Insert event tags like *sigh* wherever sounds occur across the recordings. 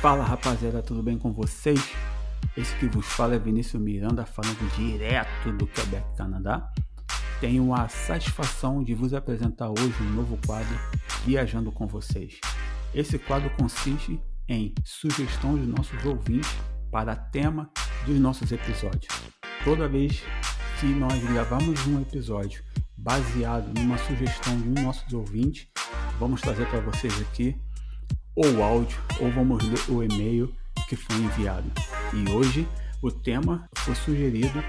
Fala rapaziada, tudo bem com vocês? Esse que vos fala é Vinícius Miranda, falando direto do Quebec, Canadá. Tenho a satisfação de vos apresentar hoje um novo quadro Viajando com vocês. Esse quadro consiste em sugestão dos nossos ouvintes para tema dos nossos episódios. Toda vez que nós gravamos um episódio baseado numa sugestão de um nossos ouvintes, vamos trazer para vocês aqui ou o áudio ou vamos ler o e-mail que foi enviado. E hoje o tema foi sugerido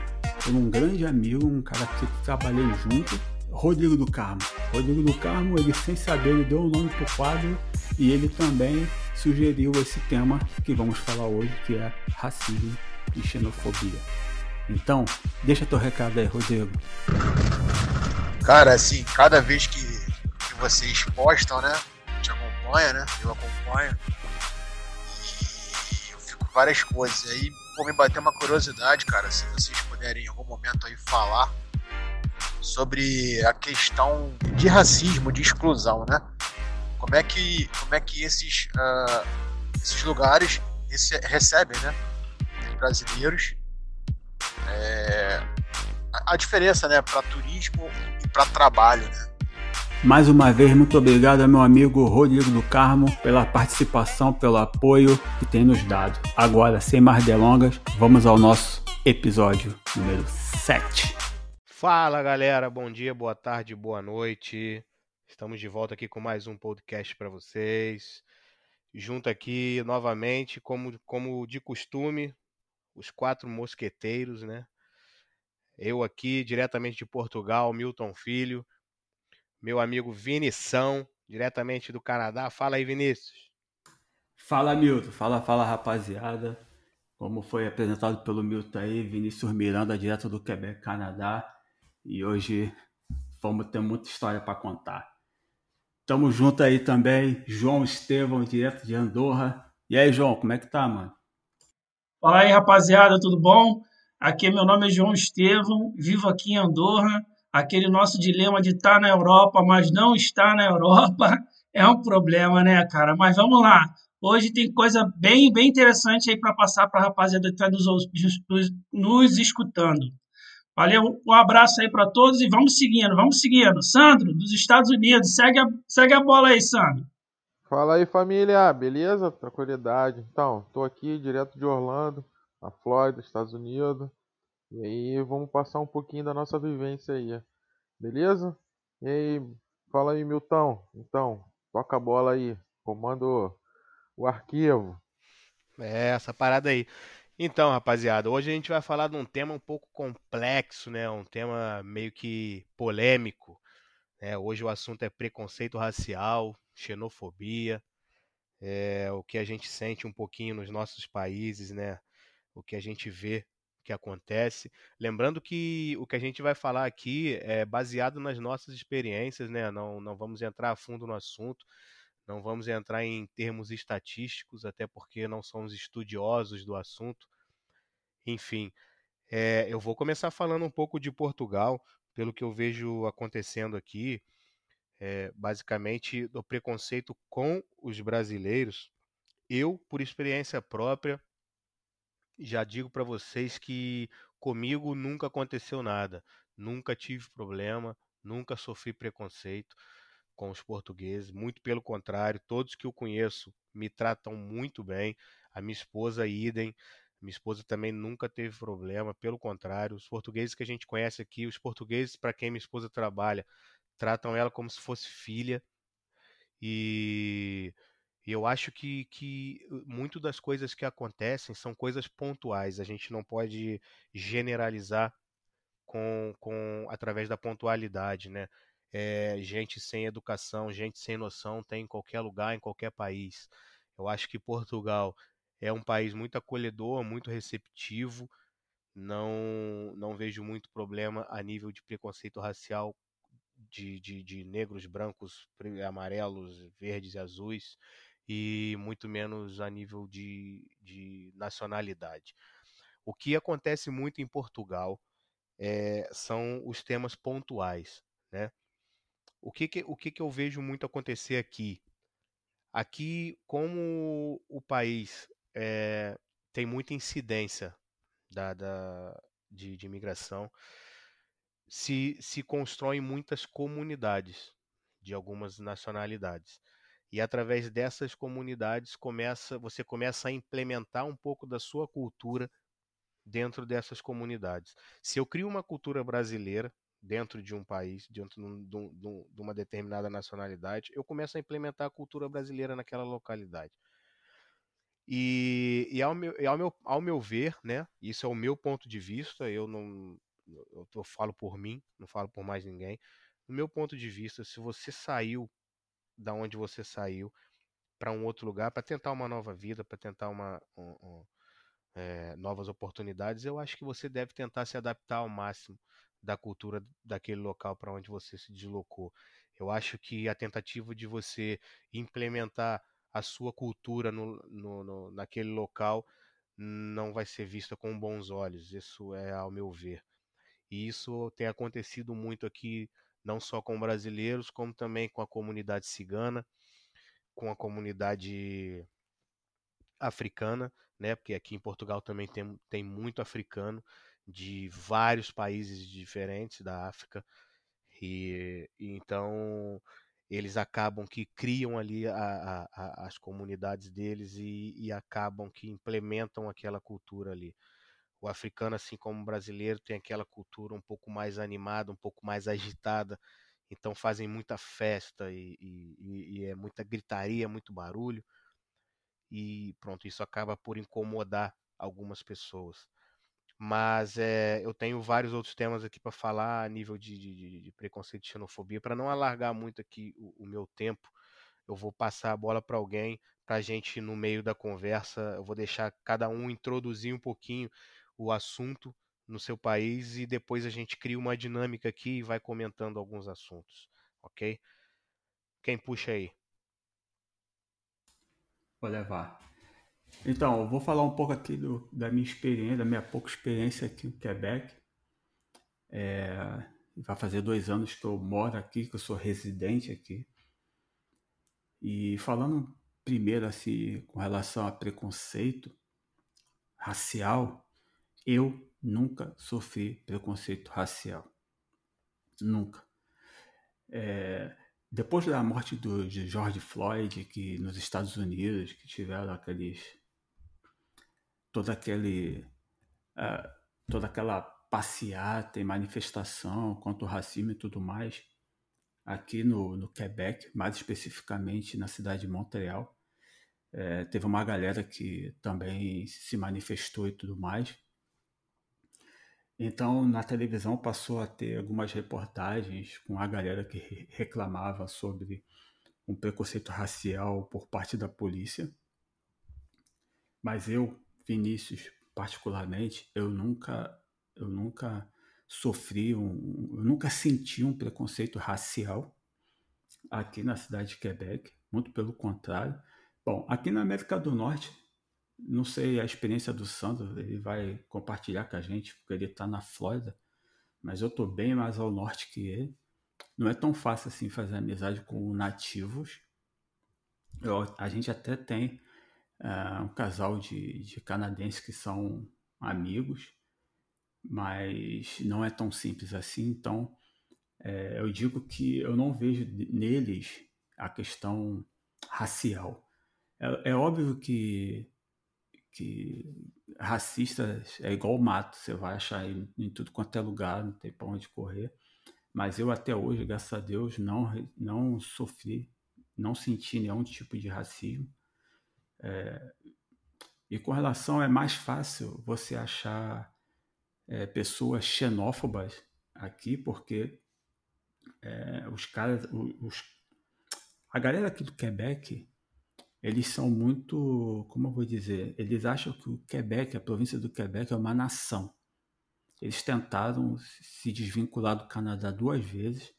por um grande amigo, um cara que trabalhei junto, Rodrigo do Carmo. Rodrigo do Carmo, ele sem saber, ele deu o nome pro quadro e ele também sugeriu esse tema que vamos falar hoje, que é racismo e xenofobia. Então, deixa teu recado aí, Rodrigo. Cara, assim, cada vez que, que vocês postam, né? Acompanha, né? Eu acompanho. E eu fico várias coisas. E aí, vou me bater uma curiosidade, cara, se vocês puderem em algum momento aí falar sobre a questão de racismo, de exclusão, né? Como é que, como é que esses, uh, esses lugares esse, recebem, né? Brasileiros. É, a, a diferença, né? Para turismo e para trabalho, né? Mais uma vez, muito obrigado ao meu amigo Rodrigo do Carmo pela participação, pelo apoio que tem nos dado. Agora, sem mais delongas, vamos ao nosso episódio número 7. Fala galera, bom dia, boa tarde, boa noite. Estamos de volta aqui com mais um podcast para vocês. Junto aqui novamente, como, como de costume, os quatro mosqueteiros, né? Eu aqui, diretamente de Portugal, Milton Filho, meu amigo Vinição, diretamente do Canadá. Fala aí, Vinícius. Fala, Milton. Fala, fala, rapaziada. Como foi apresentado pelo Milton aí, Vinícius Miranda, direto do Quebec, Canadá. E hoje vamos ter muita história para contar. Tamo junto aí também, João Estevão, direto de Andorra. E aí, João, como é que tá, mano? Fala aí, rapaziada, tudo bom? Aqui, meu nome é João Estevão, vivo aqui em Andorra. Aquele nosso dilema de estar tá na Europa, mas não estar na Europa, *laughs* é um problema, né, cara? Mas vamos lá. Hoje tem coisa bem, bem interessante aí para passar para a rapaziada que está nos, nos, nos escutando. Valeu, um abraço aí para todos e vamos seguindo, vamos seguindo. Sandro, dos Estados Unidos, segue a, segue a bola aí, Sandro. Fala aí, família, beleza? Tranquilidade. Então, tô aqui direto de Orlando, na Flórida, Estados Unidos. E aí, vamos passar um pouquinho da nossa vivência aí, beleza? E aí, fala aí, Milton. Então, toca a bola aí, comando o arquivo. É, essa parada aí. Então, rapaziada, hoje a gente vai falar de um tema um pouco complexo, né? Um tema meio que polêmico. Né? Hoje o assunto é preconceito racial, xenofobia, é, o que a gente sente um pouquinho nos nossos países, né? O que a gente vê que acontece. Lembrando que o que a gente vai falar aqui é baseado nas nossas experiências, né? Não, não vamos entrar a fundo no assunto, não vamos entrar em termos estatísticos, até porque não somos estudiosos do assunto. Enfim, é, eu vou começar falando um pouco de Portugal, pelo que eu vejo acontecendo aqui, é, basicamente do preconceito com os brasileiros. Eu, por experiência própria, já digo para vocês que comigo nunca aconteceu nada, nunca tive problema, nunca sofri preconceito com os portugueses, muito pelo contrário, todos que eu conheço me tratam muito bem. A minha esposa, idem, minha esposa também nunca teve problema, pelo contrário, os portugueses que a gente conhece aqui, os portugueses para quem minha esposa trabalha, tratam ela como se fosse filha. E, e eu acho que, que muito das coisas que acontecem são coisas pontuais. A gente não pode generalizar com, com através da pontualidade, né? É, gente sem educação, gente sem noção tem em qualquer lugar, em qualquer país. Eu acho que Portugal é um país muito acolhedor, muito receptivo. Não, não vejo muito problema a nível de preconceito racial de, de, de negros, brancos, amarelos, verdes e azuis, e muito menos a nível de, de nacionalidade. O que acontece muito em Portugal é, são os temas pontuais. Né? O, que, que, o que, que eu vejo muito acontecer aqui? Aqui, como o país é, tem muita incidência da, da de, de imigração, se, se constroem muitas comunidades de algumas nacionalidades. E através dessas comunidades começa, você começa a implementar um pouco da sua cultura dentro dessas comunidades. Se eu crio uma cultura brasileira dentro de um país, dentro de, de, de uma determinada nacionalidade, eu começo a implementar a cultura brasileira naquela localidade. E, e, ao, meu, e ao, meu, ao meu ver, né, isso é o meu ponto de vista, eu não eu, eu falo por mim, não falo por mais ninguém. No meu ponto de vista, se você saiu da onde você saiu para um outro lugar, para tentar uma nova vida, para tentar uma, um, um, é, novas oportunidades, eu acho que você deve tentar se adaptar ao máximo da cultura daquele local para onde você se deslocou. Eu acho que a tentativa de você implementar a sua cultura no, no, no, naquele local não vai ser vista com bons olhos. Isso é ao meu ver. E isso tem acontecido muito aqui, não só com brasileiros, como também com a comunidade cigana, com a comunidade africana, né? Porque aqui em Portugal também tem, tem muito africano de vários países diferentes da África. E, e então eles acabam que criam ali a, a, a, as comunidades deles e, e acabam que implementam aquela cultura ali. O africano, assim como o brasileiro, tem aquela cultura um pouco mais animada, um pouco mais agitada. Então fazem muita festa e, e, e é muita gritaria, muito barulho. E pronto, isso acaba por incomodar algumas pessoas. Mas é, eu tenho vários outros temas aqui para falar a nível de, de, de, preconceito e xenofobia. Para não alargar muito aqui o, o, meu tempo, eu vou passar a bola para alguém, para a gente, no meio da conversa, eu vou deixar cada um introduzir um pouquinho o assunto no seu país e depois a gente cria uma dinâmica aqui e vai comentando alguns assuntos, ok? Quem puxa aí? Vou levar. Então, eu vou falar um pouco aqui do, da minha experiência, da minha pouca experiência aqui no Quebec. É, vai fazer dois anos que eu moro aqui, que eu sou residente aqui. E falando primeiro assim, com relação a preconceito racial, eu nunca sofri preconceito racial. Nunca. É, depois da morte do, de George Floyd, que nos Estados Unidos, que tiveram aqueles. toda aquele. Uh, toda aquela passeata e manifestação contra o racismo e tudo mais, aqui no, no Quebec, mais especificamente na cidade de Montreal, é, teve uma galera que também se manifestou e tudo mais. Então, na televisão passou a ter algumas reportagens com a galera que reclamava sobre um preconceito racial por parte da polícia. Mas eu, Vinícius, particularmente, eu nunca, eu nunca sofri um, eu nunca senti um preconceito racial aqui na cidade de Quebec, muito pelo contrário. Bom, aqui na América do Norte não sei a experiência do Sandro, ele vai compartilhar com a gente, porque ele está na Flórida, mas eu estou bem mais ao norte que ele. Não é tão fácil assim fazer amizade com nativos. Eu, a gente até tem uh, um casal de, de canadenses que são amigos, mas não é tão simples assim. Então, é, eu digo que eu não vejo neles a questão racial. É, é óbvio que que racistas é igual mato, você vai achar em, em tudo quanto é lugar, não tem para onde correr. Mas eu até hoje, graças a Deus, não, não sofri, não senti nenhum tipo de racismo. É, e com relação, é mais fácil você achar é, pessoas xenófobas aqui, porque é, os caras, os, a galera aqui do Quebec eles são muito, como eu vou dizer, eles acham que o Quebec, a província do Quebec é uma nação. Eles tentaram se desvincular do Canadá duas vezes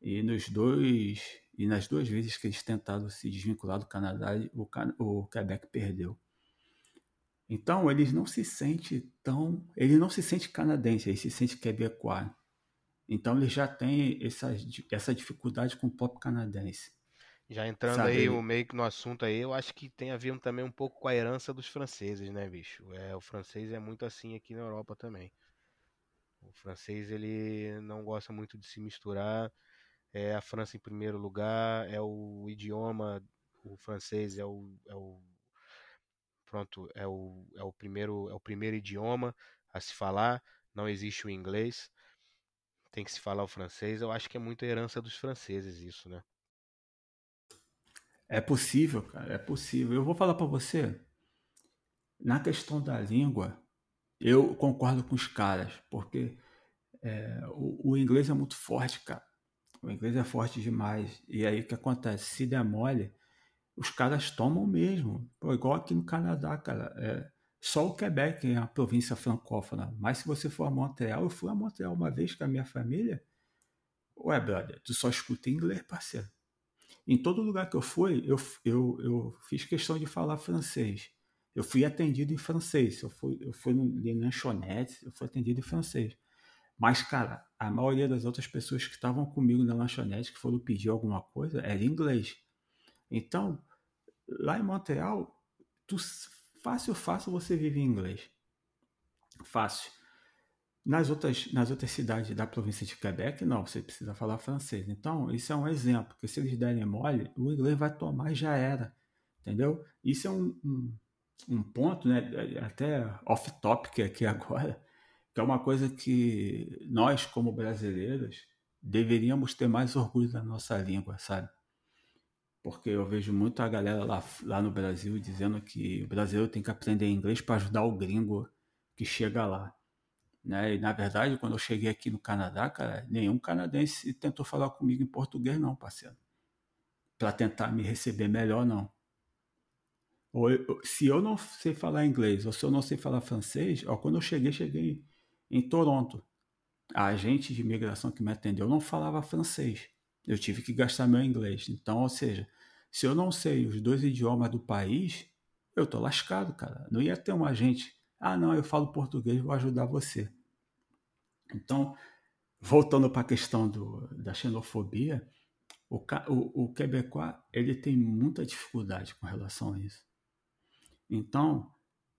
e nos dois e nas duas vezes que eles tentaram se desvincular do Canadá, o, o Quebec perdeu. Então eles não se sentem tão, ele não se sente canadense, ele se sente quebecois. Então ele já tem essa, essa dificuldade com o próprio canadense. Já entrando Sabe, aí ele- o meio que no assunto aí, eu acho que tem a ver também um pouco com a herança dos franceses, né, bicho? É, o francês é muito assim aqui na Europa também. O francês ele não gosta muito de se misturar. É a França em primeiro lugar, é o idioma, o francês é o, é o pronto, é o, é o primeiro é o primeiro idioma a se falar. Não existe o inglês, tem que se falar o francês. Eu acho que é muito herança dos franceses isso, né? É possível, cara, é possível. Eu vou falar pra você, na questão da língua, eu concordo com os caras, porque é, o, o inglês é muito forte, cara. O inglês é forte demais. E aí o que acontece? Se der mole, os caras tomam mesmo. Pô, igual aqui no Canadá, cara. É, só o Quebec é a província francófona. Mas se você for a Montreal, eu fui a Montreal uma vez com a minha família. Ué, brother, tu só escuta inglês, parceiro. Em todo lugar que eu fui, eu, eu, eu fiz questão de falar francês. Eu fui atendido em francês. Eu fui, eu fui lanchonete, eu fui atendido em francês. Mas, cara, a maioria das outras pessoas que estavam comigo na lanchonete, que foram pedir alguma coisa, era inglês. Então, lá em Montreal, tu, fácil, fácil você vive em inglês. Fácil. Nas outras, nas outras cidades da província de Quebec, não, você precisa falar francês. Então, isso é um exemplo, porque se eles derem mole, o inglês vai tomar e já era. Entendeu? Isso é um, um, um ponto, né, até off-topic aqui *laughs* agora, que é uma coisa que nós, como brasileiros, deveríamos ter mais orgulho da nossa língua, sabe? Porque eu vejo muito a galera lá, lá no Brasil dizendo que o brasileiro tem que aprender inglês para ajudar o gringo que chega lá. Né? E na verdade, quando eu cheguei aqui no Canadá, cara, nenhum canadense tentou falar comigo em português, não, parceiro. Para tentar me receber melhor, não. Ou eu, se eu não sei falar inglês ou se eu não sei falar francês, ó, quando eu cheguei, cheguei em Toronto. A agente de imigração que me atendeu não falava francês. Eu tive que gastar meu inglês. Então, ou seja, se eu não sei os dois idiomas do país, eu tô lascado, cara. Não ia ter um agente. Ah, não, eu falo português, vou ajudar você. Então, voltando para a questão do, da xenofobia, o, o, o quebecois ele tem muita dificuldade com relação a isso. Então,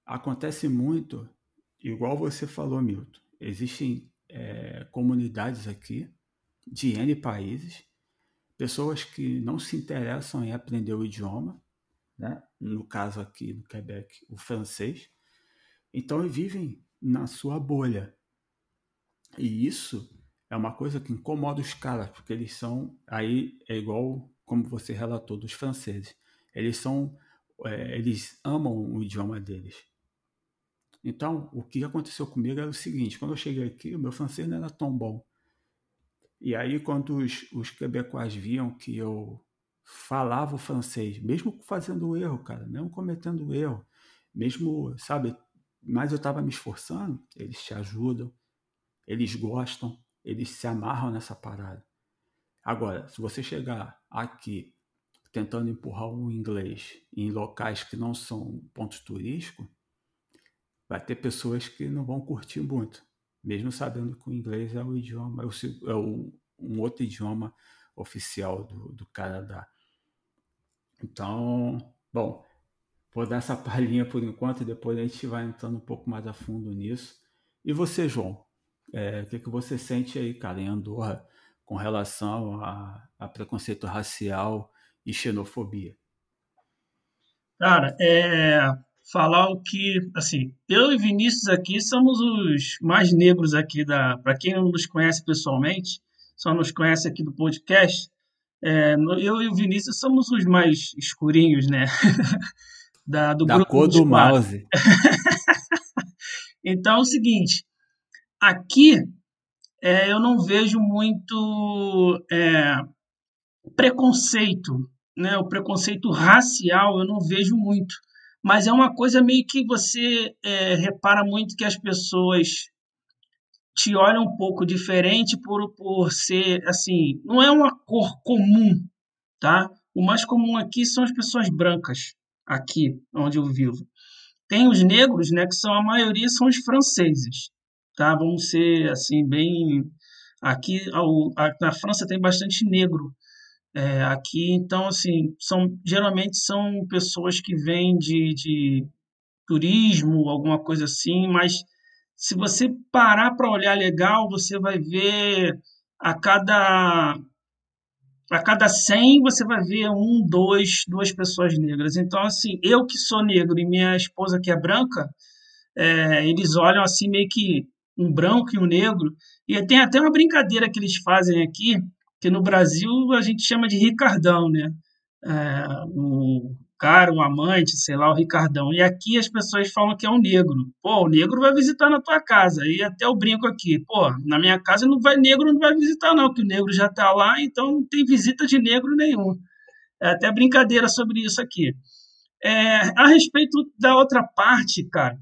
acontece muito, igual você falou, Milton, existem é, comunidades aqui de N países, pessoas que não se interessam em aprender o idioma, né? no caso aqui no Quebec, o francês, então vivem na sua bolha. E isso é uma coisa que incomoda os caras, porque eles são, aí é igual como você relatou dos franceses, eles são, é, eles amam o idioma deles. Então, o que aconteceu comigo era o seguinte: quando eu cheguei aqui, o meu francês não era tão bom. E aí, quando os, os quebecois viam que eu falava o francês, mesmo fazendo erro, cara, mesmo cometendo erro, mesmo, sabe, mas eu estava me esforçando, eles te ajudam, eles gostam, eles se amarram nessa parada. Agora, se você chegar aqui tentando empurrar um inglês em locais que não são pontos turísticos, vai ter pessoas que não vão curtir muito, mesmo sabendo que o inglês é o idioma, é, o, é o, um outro idioma oficial do, do Canadá. Então, bom, vou dar essa *laughs* palhinha por enquanto e depois a gente vai entrando um pouco mais a fundo nisso. E você, João? É, o que, que você sente aí, cara, em Andorra com relação a, a preconceito racial e xenofobia? Cara, é, falar o que, assim, eu e Vinícius aqui somos os mais negros aqui da, para quem não nos conhece pessoalmente, só nos conhece aqui do podcast, é, eu e o Vinícius somos os mais escurinhos, né? *laughs* da, do da cor do mouse. *laughs* então é o seguinte, aqui é, eu não vejo muito é, preconceito, né? O preconceito racial eu não vejo muito, mas é uma coisa meio que você é, repara muito que as pessoas te olham um pouco diferente por, por ser assim, não é uma cor comum, tá? O mais comum aqui são as pessoas brancas, aqui onde eu vivo. Tem os negros, né, que são a maioria são os franceses, tá? Vamos ser assim bem aqui ao, a, na França tem bastante negro É, aqui, então, assim, são, geralmente são pessoas que vêm de, de turismo, alguma coisa assim, mas se você parar para olhar legal, você vai ver a cada a cada 100 você vai ver um, dois, duas pessoas negras. Então, assim, eu que sou negro e minha esposa que é branca, é, eles olham assim meio que um branco e um negro. E tem até uma brincadeira que eles fazem aqui, que no Brasil a gente chama de Ricardão, né? É, o cara, um amante, sei lá, o Ricardão. E aqui as pessoas falam que é um negro. Pô, o negro vai visitar na tua casa. E até eu brinco aqui, pô, na minha casa não vai negro não vai visitar não, que o negro já tá lá, então não tem visita de negro nenhum. É até brincadeira sobre isso aqui. É, a respeito da outra parte, cara,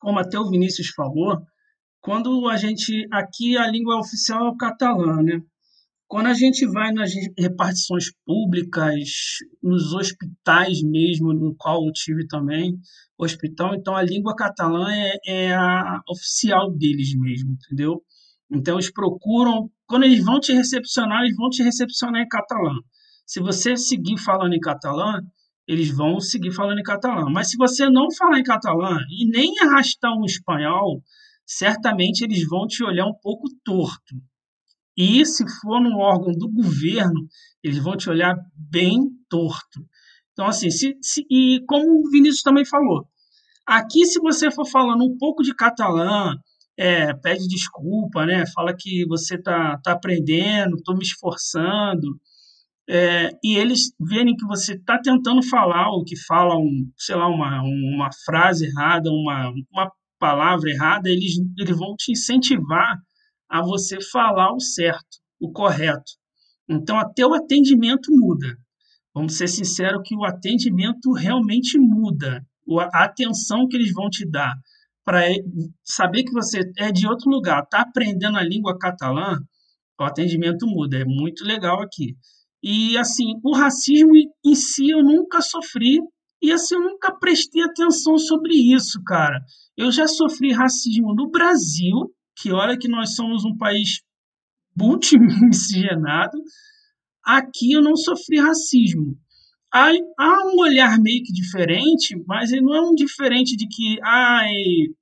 como até o Vinícius falou, quando a gente aqui a língua oficial é o catalã, né? Quando a gente vai nas repartições públicas, nos hospitais mesmo, no qual eu tive também hospital, então a língua catalã é, é a oficial deles mesmo, entendeu? Então eles procuram, quando eles vão te recepcionar, eles vão te recepcionar em catalã. Se você seguir falando em catalã, eles vão seguir falando em catalã. Mas se você não falar em catalã e nem arrastar um espanhol, certamente eles vão te olhar um pouco torto. E se for num órgão do governo, eles vão te olhar bem torto. Então, assim, se, se, e como o Vinícius também falou, aqui se você for falando um pouco de catalã, é, pede desculpa, né? Fala que você tá, tá aprendendo, estou me esforçando, é, e eles verem que você está tentando falar ou que fala um, sei lá, uma, uma frase errada, uma, uma palavra errada, eles, eles vão te incentivar a você falar o certo, o correto. Então, até o atendimento muda. Vamos ser sinceros que o atendimento realmente muda. A atenção que eles vão te dar para saber que você é de outro lugar, está aprendendo a língua catalã, o atendimento muda. É muito legal aqui. E, assim, o racismo em si eu nunca sofri e, assim, eu nunca prestei atenção sobre isso, cara. Eu já sofri racismo no Brasil, que olha que nós somos um país multimiscigenado, aqui eu não sofri racismo. Há, há um olhar meio que diferente, mas ele não é um diferente de que, ai,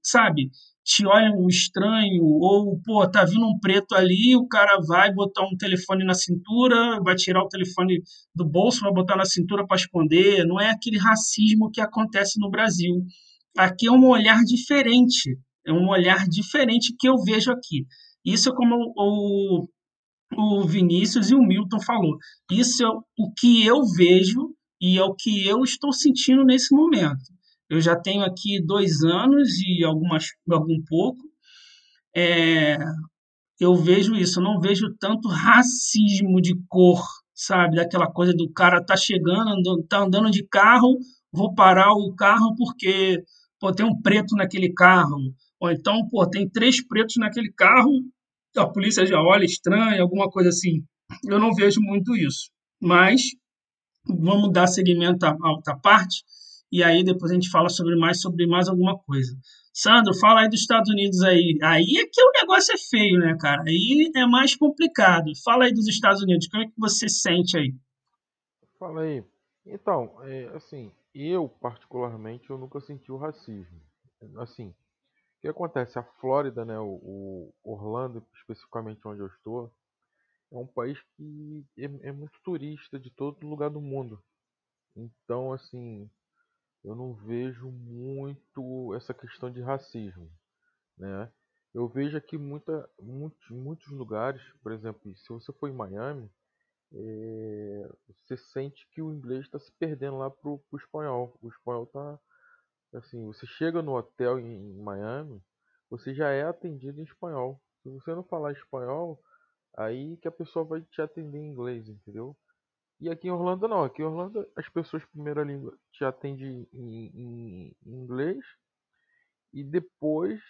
sabe, te olha um estranho, ou, pô, tá vindo um preto ali, o cara vai botar um telefone na cintura, vai tirar o telefone do bolso, vai botar na cintura para esconder. Não é aquele racismo que acontece no Brasil. Aqui é um olhar diferente é um olhar diferente que eu vejo aqui. Isso é como o, o Vinícius e o Milton falou. Isso é o que eu vejo e é o que eu estou sentindo nesse momento. Eu já tenho aqui dois anos e algumas, algum pouco. É, eu vejo isso, eu não vejo tanto racismo de cor, sabe? Daquela coisa do cara tá chegando, andando, tá andando de carro, vou parar o carro porque pô, tem um preto naquele carro, ou então, pô, tem três pretos naquele carro, a polícia já olha estranho, alguma coisa assim. Eu não vejo muito isso. Mas vamos dar seguimento à outra parte e aí depois a gente fala sobre mais sobre mais alguma coisa. Sandro, fala aí dos Estados Unidos aí. Aí é que o negócio é feio, né, cara? Aí é mais complicado. Fala aí dos Estados Unidos. Como é que você sente aí? Fala aí. Então, é, assim, eu particularmente eu nunca senti o racismo. Assim, o que acontece? A Flórida, né, o, o Orlando, especificamente onde eu estou, é um país que é, é, muito turista de todo lugar do mundo. Então, assim, eu não vejo muito essa questão de racismo, né? Eu vejo aqui muita, muitos, muitos lugares, por exemplo, se você for em Miami, é, você sente que o inglês está se perdendo lá pro, espanhol. O espanhol está Assim, você chega no hotel em Miami, você já é atendido em espanhol. Se você não falar espanhol, aí que a pessoa vai te atender em inglês, entendeu? E aqui em Orlando não, aqui em Orlando as pessoas primeira língua te atendem em, em, em inglês e depois,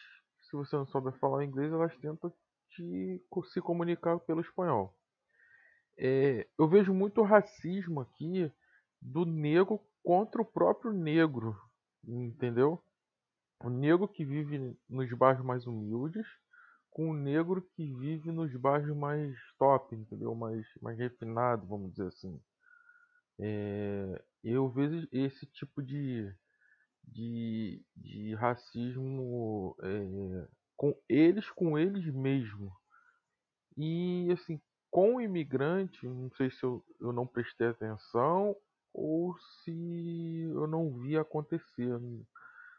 se você não souber falar inglês, elas tentam te se comunicar pelo espanhol. É, eu vejo muito racismo aqui do negro contra o próprio negro, Entendeu? O negro que vive nos bairros mais humildes com o negro que vive nos bairros mais top, entendeu? Mais, mais refinado, vamos dizer assim. É, eu vejo esse tipo de, de, de racismo é, com eles, com eles mesmo. E assim, com o imigrante, não sei se eu, eu não prestei atenção ou se eu não vi acontecer.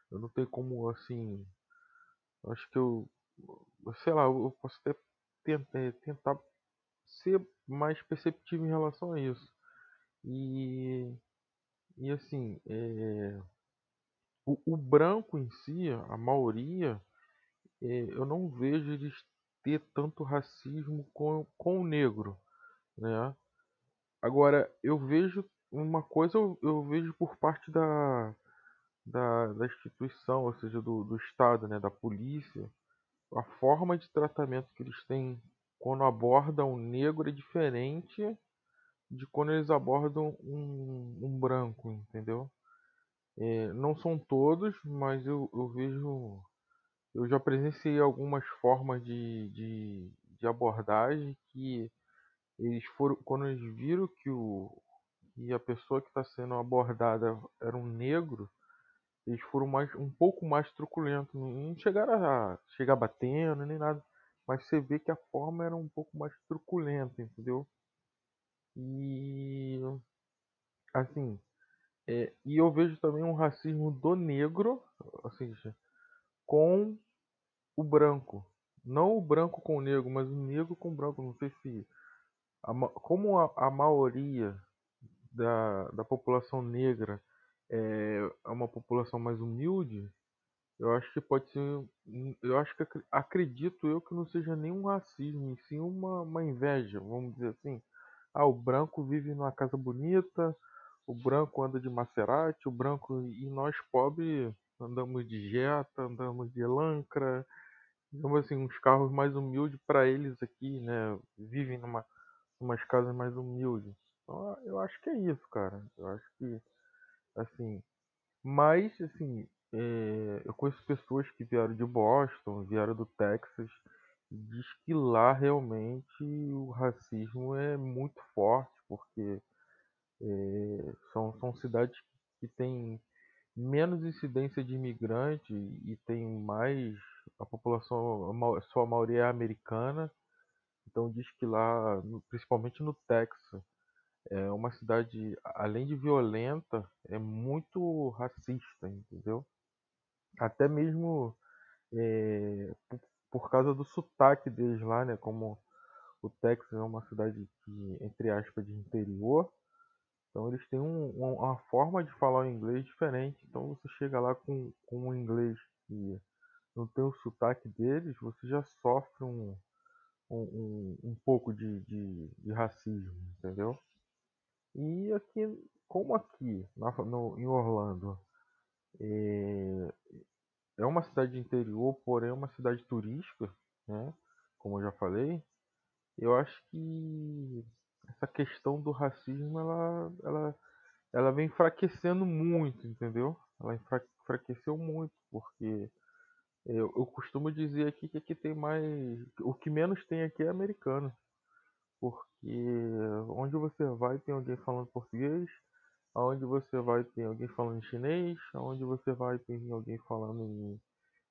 Eu não tenho como assim. Acho que eu. Sei lá, eu posso até tentar, tentar ser mais perceptivo em relação a isso. E. E assim, é, o, o branco em si, a maioria, é, eu não vejo eles ter tanto racismo com, com o negro, né? Agora, eu vejo uma coisa, eu, eu vejo por parte da, da, da instituição, ou seja, do, do Estado, né, da polícia, a forma de tratamento que eles têm quando abordam um negro é diferente de quando eles abordam um, um branco, entendeu? É, não são todos, mas eu, eu vejo. Eu já presenciei algumas formas de, de, de abordagem que eles foram. Quando eles viram que, o, que a pessoa que está sendo abordada era um negro, eles foram mais, um pouco mais truculentos. Não chegaram a chegar batendo nem nada. Mas você vê que a forma era um pouco mais truculenta, entendeu? E. Assim. É, e eu vejo também um racismo do negro, assim, com o branco. Não o branco com o negro, mas o negro com o branco. Não sei se. A, como a, a maioria da, da população negra é, uma população mais humilde, eu acho que pode ser. Eu acho que acredito eu que não seja nenhum racismo, e sim uma, uma inveja, vamos dizer assim. Ah, o branco vive numa casa bonita, o branco anda de Maserati, o branco e nós pobres andamos de Jetta, andamos de Elantra, digamos assim, uns carros mais humildes para eles aqui, né? Vivem numa umas casas mais humildes. Então, eu acho que é isso, cara. Eu acho que assim, mas assim, é, eu conheço pessoas que vieram de Boston, vieram do Texas, diz que lá realmente o racismo é muito forte, porque é, são, são cidades que têm menos incidência de imigrante e tem mais a população, a sua maioria é americana. Então diz que lá, principalmente no Texas, é uma cidade, além de violenta, é muito racista, entendeu? Até mesmo é, por, por, causa do sotaque deles lá, né? Como o Texas é uma cidade de, entre aspas, de interior, então eles têm um, uma forma de falar o inglês diferente. Então você chega lá com, com um inglês que não tem o sotaque deles, você já sofre um, um, um, pouco de, de, de, racismo, entendeu? E aqui, como aqui na, no, em Orlando é, é uma cidade de interior, porém é uma cidade turística, né? Como eu já falei, eu acho que essa questão do racismo ela, ela, ela vem enfraquecendo muito, entendeu? Ela enfraqueceu muito, porque eu, eu costumo dizer aqui que aqui tem mais. O que menos tem aqui é americano. Porque onde você vai tem alguém falando português, aonde você vai tem alguém falando chinês, aonde você vai tem alguém falando em,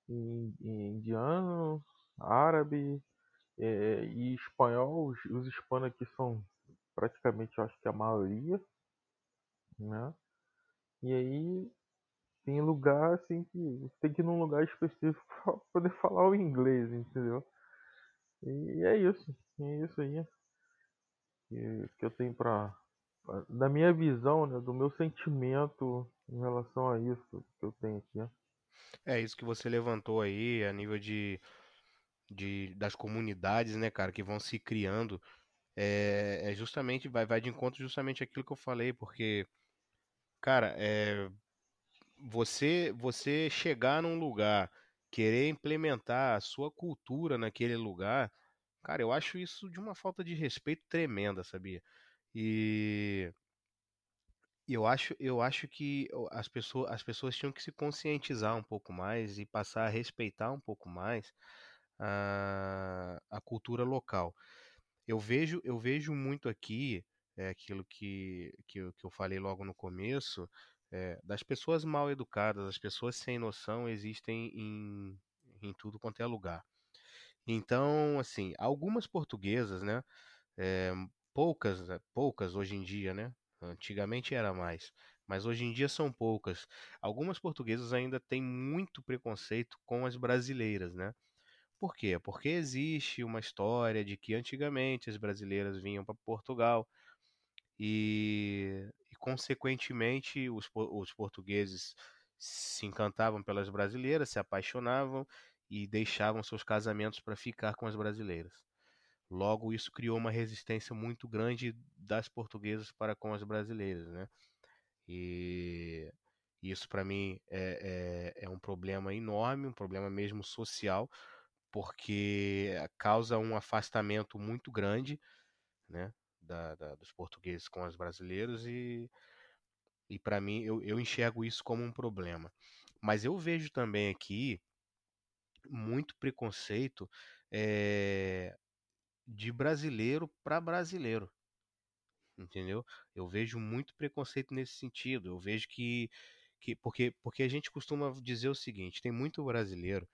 em, em indiano, árabe é, e espanhol. Os, os hispanos aqui são praticamente eu acho que a maioria, né? E aí tem lugar assim que você tem que ir num lugar específico para poder *laughs* falar o inglês, entendeu? E é isso, é isso aí que, que eu tenho para da minha visão, né, do meu sentimento em relação a isso que eu tenho aqui. É isso que você levantou aí a nível de, de das comunidades, né, cara, que vão se criando é, é justamente, vai, vai de encontro justamente aquilo que eu falei, porque, cara, é, você, você chegar num lugar, querer implementar a sua cultura naquele lugar, cara, eu acho isso de uma falta de respeito tremenda, sabia? E eu acho, eu acho que as pessoas, as pessoas tinham que se conscientizar um pouco mais e passar a respeitar um pouco mais a, a cultura local. Eu vejo, eu vejo muito aqui é, aquilo que, que, eu, que eu falei logo no começo, é, das pessoas mal educadas, as pessoas sem noção existem em, em tudo quanto é lugar. Então, assim, algumas portuguesas, né? É, poucas, poucas hoje em dia, né? Antigamente era mais, mas hoje em dia são poucas. Algumas portuguesas ainda têm muito preconceito com as brasileiras, né? Por quê? Porque existe uma história de que antigamente as brasileiras vinham para Portugal e, e consequentemente, os, os portugueses se encantavam pelas brasileiras, se apaixonavam e deixavam seus casamentos para ficar com as brasileiras. Logo, isso criou uma resistência muito grande das portuguesas para com as brasileiras, né? E isso para mim é, é, é, um problema enorme, um problema mesmo social, porque causa um afastamento muito grande, né? Da, da, dos portugueses com os brasileiros e, e para mim eu, eu enxergo isso como um problema. Mas eu vejo também aqui muito preconceito é, de brasileiro para brasileiro. Entendeu? Eu vejo muito preconceito nesse sentido. Eu vejo que, que porque, porque a gente costuma dizer o seguinte: tem muito brasileiro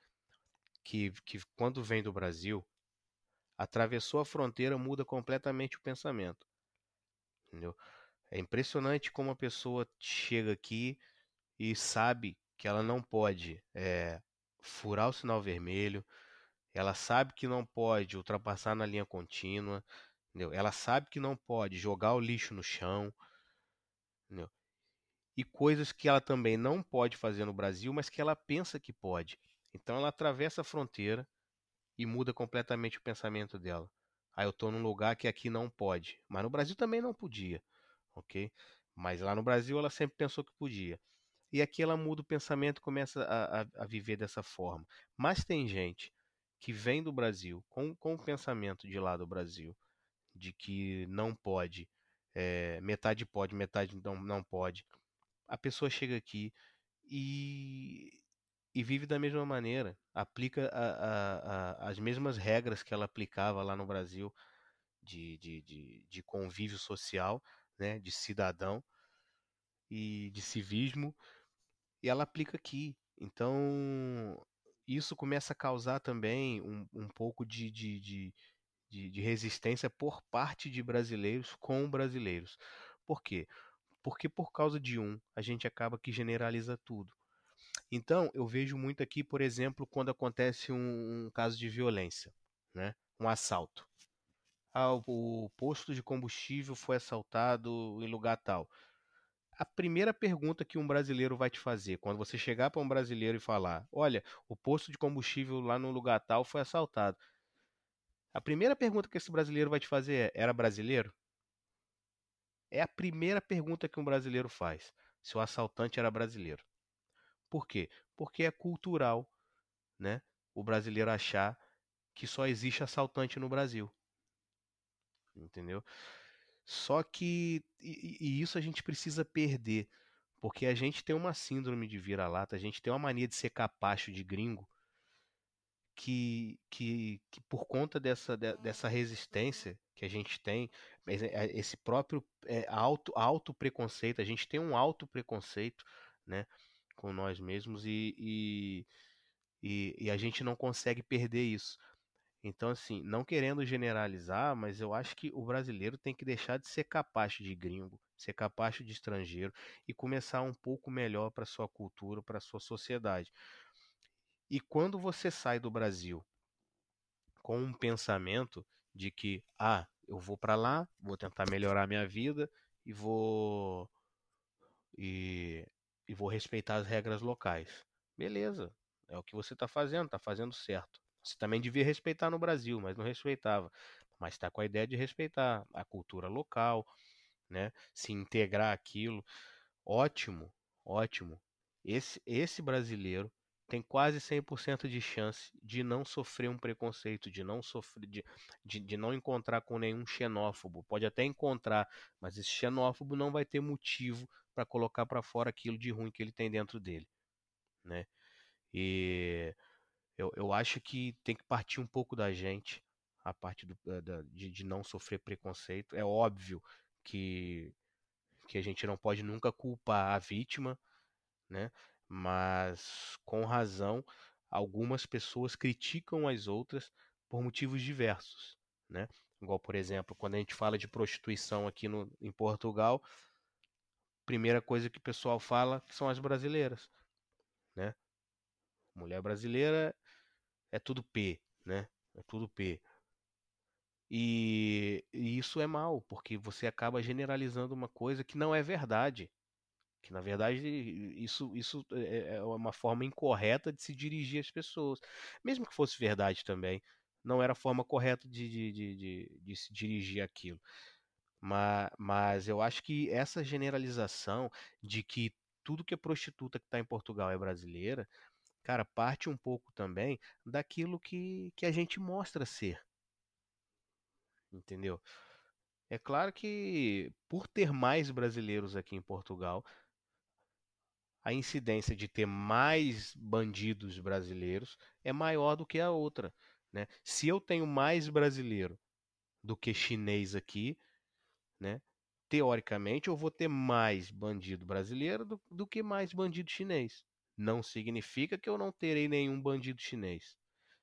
que, que quando vem do Brasil, atravessou a fronteira, muda completamente o pensamento. Entendeu? É impressionante como a pessoa chega aqui e sabe que ela não pode é, furar o sinal vermelho, ela sabe que não pode ultrapassar na linha contínua, entendeu? ela sabe que não pode jogar o lixo no chão, entendeu? e coisas que ela também não pode fazer no Brasil, mas que ela pensa que pode. Então ela atravessa a fronteira e muda completamente o pensamento dela. Aí ah, eu estou num lugar que aqui não pode, mas no Brasil também não podia, ok? Mas lá no Brasil ela sempre pensou que podia. E aqui ela muda o pensamento e começa a, a, a viver dessa forma. Mas tem gente que vem do Brasil com, com o pensamento de lá do Brasil, de que não pode, é, metade pode, metade não, não pode. A pessoa chega aqui e, e vive da mesma maneira, aplica a, as mesmas regras que ela aplicava lá no Brasil de, de, de, de convívio social, né, de cidadão e de civismo, e ela aplica aqui. Então, isso começa a causar também um, um pouco de, de, de, de, resistência por parte de brasileiros com brasileiros. Por quê? Porque por causa de um, a gente acaba que generaliza tudo. Então, eu vejo muito aqui, por exemplo, quando acontece um, um caso de violência, né? um assalto. Ah, o, o posto de combustível foi assaltado em lugar tal a primeira pergunta que um brasileiro vai te fazer quando você chegar para um brasileiro e falar: Olha, o posto de combustível lá no lugar tal foi assaltado. A primeira pergunta que esse brasileiro vai te fazer é: Era brasileiro? É a primeira pergunta que um brasileiro faz: se o assaltante era brasileiro. Por quê? Porque é cultural, né? O brasileiro achar que só existe assaltante no Brasil. Entendeu? Só que e, e isso a gente precisa perder, porque a gente tem uma síndrome de vira-lata, a gente tem uma mania de ser capacho de gringo, que, que, que por conta dessa, dessa resistência que a gente tem, é, esse próprio é, auto, auto preconceito, a gente tem um auto preconceito, né, com nós mesmos e, e, e, e a gente não consegue perder isso. Então, assim, não querendo generalizar, mas eu acho que o brasileiro tem que deixar de ser capaz de gringo, ser capaz de estrangeiro e começar um pouco melhor para sua cultura, para sua sociedade. E quando você sai do Brasil com um pensamento de que, ah, eu vou para lá, vou tentar melhorar minha vida e vou e, e vou respeitar as regras locais. Beleza, é o que você está fazendo, está fazendo certo. Você também devia respeitar no Brasil, mas não respeitava. Mas está com a ideia de respeitar a cultura local, né? Se integrar aquilo. Ótimo, ótimo. Esse, esse brasileiro tem quase 100% de chance de não sofrer um preconceito, de não sofrer, de, de, de não encontrar com nenhum xenófobo. Pode até encontrar, mas esse xenófobo não vai ter motivo para colocar para fora aquilo de ruim que ele tem dentro dele, né? E Eu, eu acho que tem que partir um pouco da gente, a parte do, da, de, de não sofrer preconceito. É óbvio que, que a gente não pode nunca culpar a vítima, né? Mas com razão, algumas pessoas criticam as outras por motivos diversos, né? Igual, por exemplo, quando a gente fala de prostituição aqui no, em Portugal, primeira coisa que o pessoal fala são as brasileiras, né? Mulher brasileira é tudo P, né? É tudo P. E, e isso é mal, porque você acaba generalizando uma coisa que não é verdade. Que na verdade isso, isso é, é uma forma incorreta de se dirigir às pessoas. Mesmo que fosse verdade também, não era a forma correta de, de, de, de, de se dirigir aquilo. Mas, mas eu acho que essa generalização de que tudo que é prostituta que está em Portugal é brasileira, cara, parte um pouco também daquilo que, que a gente mostra ser. Entendeu? É claro que por ter mais brasileiros aqui em Portugal, a incidência de ter mais bandidos brasileiros é maior do que a outra. Né? Se eu tenho mais brasileiro do que chinês aqui, né? teoricamente eu vou ter mais bandido brasileiro do, do que mais bandido chinês. Não significa que eu não terei nenhum bandido chinês.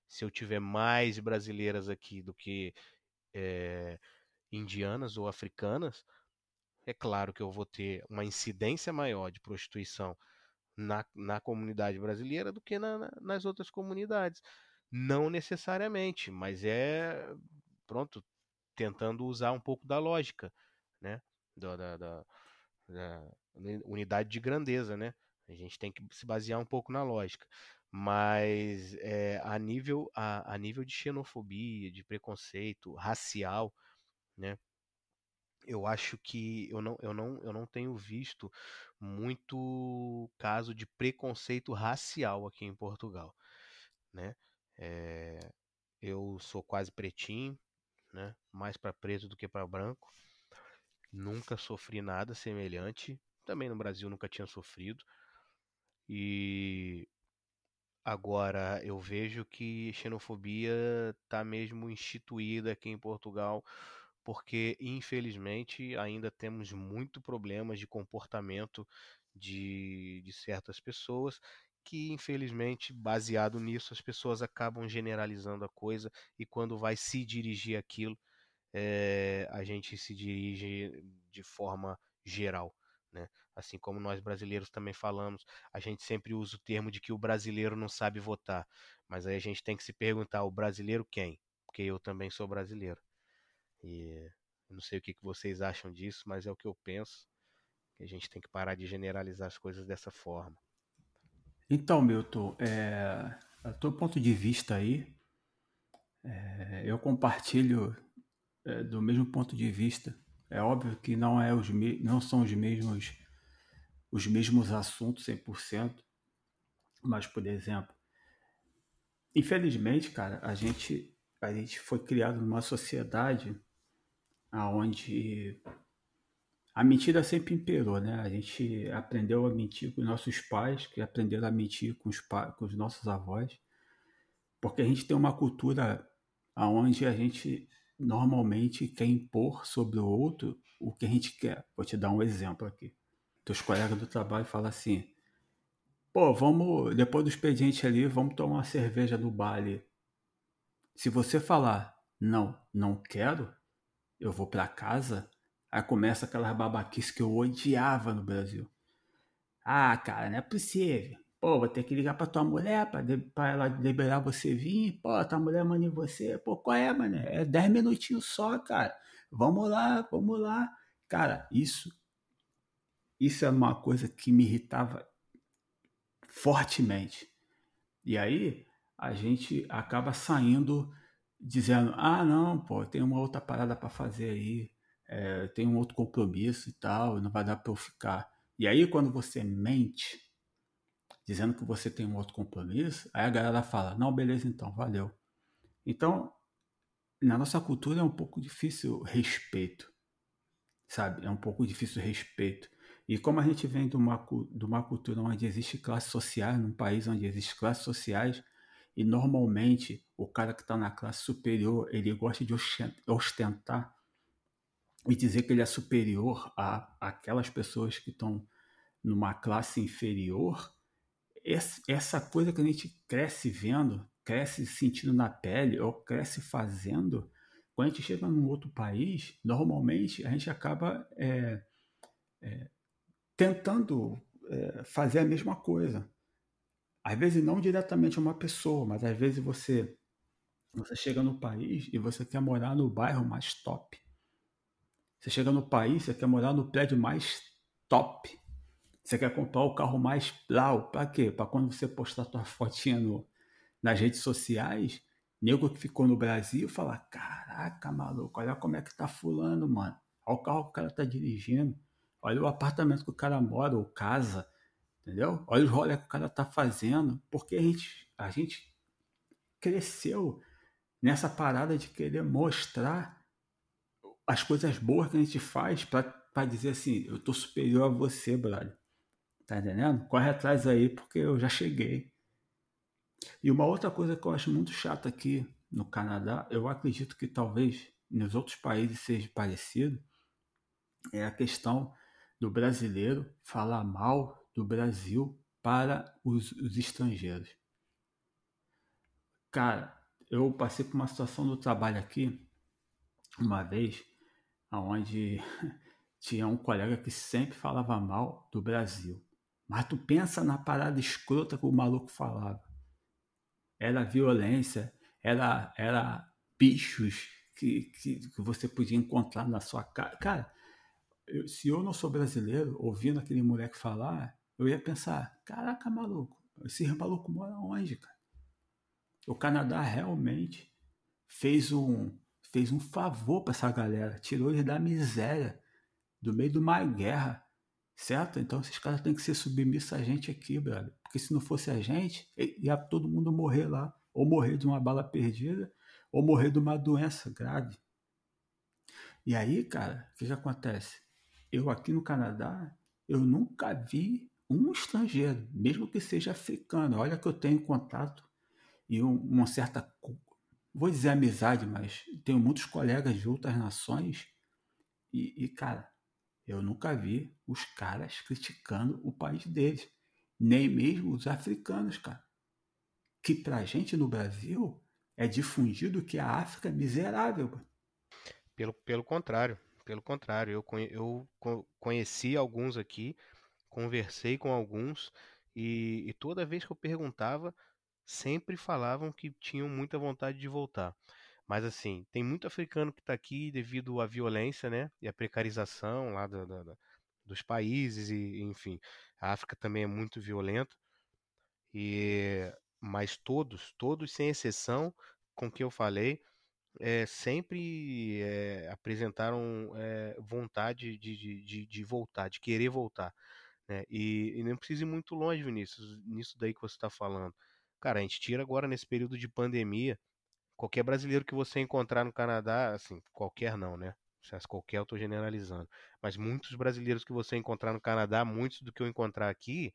Se eu tiver mais brasileiras aqui do que é, indianas ou africanas, é claro que eu vou ter uma incidência maior de prostituição na, na comunidade brasileira do que na, nas outras comunidades. Não necessariamente, mas é, pronto, tentando usar um pouco da lógica, né? Da, da, da, da unidade de grandeza, né? A gente tem que se basear um pouco na lógica. Mas é, a, nível, a, a nível de xenofobia, de preconceito racial, né? eu acho que eu não, eu, não, eu não tenho visto muito caso de preconceito racial aqui em Portugal, né? É, eu sou quase pretinho, né? Mais para preto do que para branco. Nunca sofri nada semelhante. Também no Brasil nunca tinha sofrido. E agora eu vejo que xenofobia está mesmo instituída aqui em Portugal porque infelizmente ainda temos muito problemas de comportamento de, de certas pessoas que infelizmente baseado nisso as pessoas acabam generalizando a coisa e quando vai se dirigir aquilo é, a gente se dirige de forma geral né? Assim como nós brasileiros também falamos, a gente sempre usa o termo de que o brasileiro não sabe votar, mas aí a gente tem que se perguntar: o brasileiro quem? Porque eu também sou brasileiro. E não sei o que, vocês acham disso, mas é o que eu penso. Que a gente tem que parar de generalizar as coisas dessa forma. Então, Milton, é, a teu ponto de vista aí, é, eu compartilho é, do mesmo ponto de vista. É óbvio que não, é os não são os mesmos os mesmos assuntos 100%, mas, por exemplo, infelizmente, cara, a gente, a gente foi criado numa sociedade aonde a mentira sempre imperou, né? A gente aprendeu a mentir com os nossos pais, que aprenderam a mentir com os, com os nossos avós, porque a gente tem uma cultura aonde a gente normalmente quer impor sobre o outro o que a gente quer. Vou te dar um exemplo aqui. Teus colegas do trabalho falam assim: pô, vamos, depois do expediente ali, vamos tomar uma cerveja no bar ali. Se você falar, não, não quero, eu vou para casa, aí começa aquela babaquice que eu odiava no Brasil. Ah, cara, não é possível. Pô, vou ter que ligar pra tua mulher pra, pra ela liberar você vir. Pô, tua mulher manda em você. Pô, qual é, mano? É 10 minutinhos só, cara. Vamos lá, vamos lá. Cara, isso isso é uma coisa que me irritava fortemente. E aí a gente acaba saindo dizendo: ah, não, pô, tem uma outra parada para fazer aí, é, tem um outro compromisso e tal, não vai dar para eu ficar. E aí, quando você mente, dizendo que você tem um outro compromisso, aí a galera fala: não, beleza, então, valeu. Então, na nossa cultura é um pouco difícil respeito, sabe? É um pouco difícil respeito. E como a gente vem de uma, de uma cultura onde existe classes sociais, num país onde existem classes sociais, E normalmente o cara que está na classe superior ele gosta de ostentar e dizer que ele é superior a aquelas pessoas que estão numa classe inferior. Essa coisa que a gente cresce vendo, cresce sentindo na pele ou cresce fazendo, quando a gente chega num outro país, normalmente a gente acaba é, é, tentando é, fazer a mesma coisa. Às vezes não diretamente a uma pessoa, mas às vezes você você chega no país e você quer morar no bairro mais top. Você chega no país, você quer morar no prédio mais top. Você quer comprar o carro mais blau. Para quê? Para quando você postar sua fotinha no, nas redes sociais, nego que ficou no Brasil falar: Caraca, maluco, olha como é que tá fulano, mano. Olha o carro que o cara tá dirigindo. Olha o apartamento que o cara mora ou casa. Entendeu? Olha os rolês que o cara tá fazendo. Porque a gente, a gente cresceu nessa parada de querer mostrar as coisas boas que a gente faz para dizer assim, eu tô superior a você, brother. Tá entendendo? Corre atrás aí porque eu já cheguei. E uma outra coisa que eu acho muito chata aqui no Canadá, eu acredito que talvez nos outros países seja parecido, é a questão do brasileiro falar mal do Brasil para os, os estrangeiros. Cara, eu passei por uma situação do trabalho aqui uma vez, onde *laughs* tinha um colega que sempre falava mal do Brasil. Mas tu pensa na parada escrota que o maluco falava. Era violência, era, era bichos que, que, que você podia encontrar na sua casa. Cara, eu, se eu não sou brasileiro, ouvindo aquele moleque falar, eu ia pensar: caraca, maluco, esse maluco mora onde, cara? O Canadá realmente fez um, fez um favor para essa galera, tirou eles da miséria, do meio de uma guerra, certo? Então esses caras têm que ser submissos a gente aqui, brother. Porque se não fosse a gente, ia todo mundo morrer lá, ou morrer de uma bala perdida, ou morrer de uma doença grave. E aí, cara, o que, que acontece? Eu aqui no Canadá, eu nunca vi um estrangeiro, mesmo que seja africano. Olha que eu tenho contato e um, uma certa, vou dizer amizade, mas tenho muitos colegas de outras nações e, e, cara, eu nunca vi os caras criticando o país deles, nem mesmo os africanos, cara. Que pra gente no Brasil é difundido que a África é miserável. Pelo, pelo contrário, pelo contrário, eu, eu conheci alguns aqui, conversei com alguns e, e toda vez que eu perguntava, sempre falavam que tinham muita vontade de voltar. Mas assim, tem muito africano que está aqui devido à violência, né? E à precarização lá da, da, dos países e, enfim, a África também é muito violenta. E mas todos, todos sem exceção, com que eu falei, é, sempre é, apresentaram é, vontade de, de, de, voltar, de querer voltar. Né? E, e não precisa ir muito longe, Vinícius, nisso daí que você está falando. Cara, a gente tira agora nesse período de pandemia. Qualquer brasileiro que você encontrar no Canadá, assim, qualquer não, né? Se qualquer eu tô generalizando. Mas muitos brasileiros que você encontrar no Canadá, muitos do que eu encontrar aqui,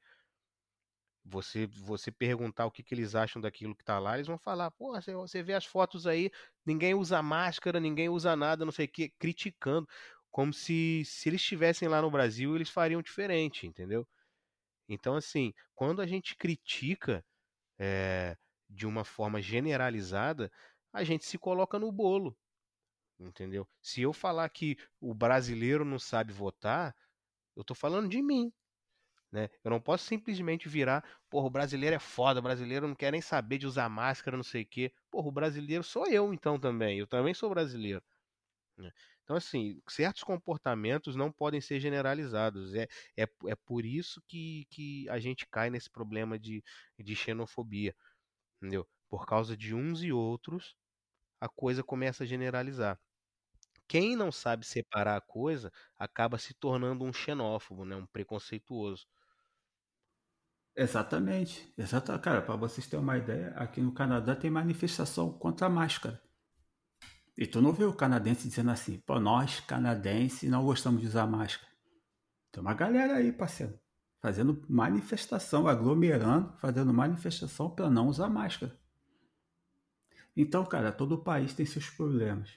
você você perguntar o que, que eles acham daquilo que tá lá, eles vão falar, pô, você, você vê as fotos aí, ninguém usa máscara, ninguém usa nada, não sei o que, criticando. Como se, se eles estivessem lá no Brasil, eles fariam diferente, entendeu? Então, assim, quando a gente critica é, de uma forma generalizada, a gente se coloca no bolo. Entendeu? Se eu falar que o brasileiro não sabe votar, eu estou falando de mim. Né? Eu não posso simplesmente virar, porra, o brasileiro é foda, o brasileiro não quer nem saber de usar máscara, não sei o quê. Porra, o brasileiro sou eu então também, eu também sou brasileiro. Né? Então, assim, certos comportamentos não podem ser generalizados. É, é, é por isso que, que a gente cai nesse problema de, de xenofobia. Entendeu? Por causa de uns e outros, a coisa começa a generalizar. Quem não sabe separar a coisa acaba se tornando um xenófobo, né? um preconceituoso. Exatamente. Exato. Cara, para vocês terem uma ideia, aqui no Canadá tem manifestação contra a máscara. E tu não vê o canadense dizendo assim, pô, nós canadenses não gostamos de usar máscara. Tem uma galera aí, parceiro, fazendo manifestação, aglomerando, fazendo manifestação para não usar máscara. Então, cara, todo país tem seus problemas.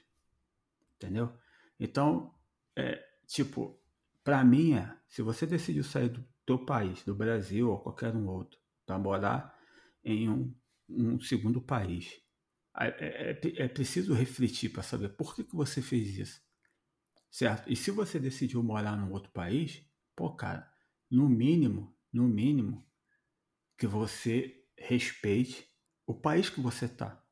Entendeu? Então, é, tipo, para mim é, se você decidiu sair do teu país, do Brasil ou qualquer um outro, para morar em um, um segundo país, é, é, é preciso refletir para saber por que, que você fez isso. Certo? E se você decidiu morar num outro país, pô, cara, no mínimo, no mínimo, que você respeite o país que você está.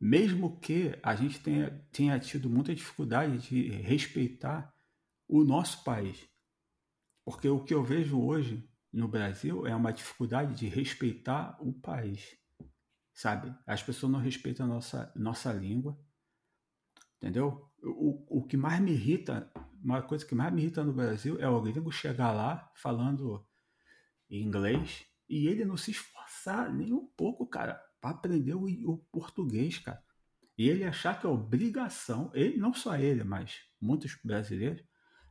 Mesmo que a gente tenha, tenha tido muita dificuldade de respeitar o nosso país. Porque o que eu vejo hoje no Brasil é uma dificuldade de respeitar o país. Sabe? As pessoas não respeitam a nossa, nossa língua. Entendeu? O, o que mais me irrita, uma coisa que mais me irrita no Brasil é o gringo chegar lá falando inglês e ele não se esforçar nem um pouco, cara para aprender o, o, português, cara. E ele achar que é obrigação, ele, não só ele, mas muitos brasileiros,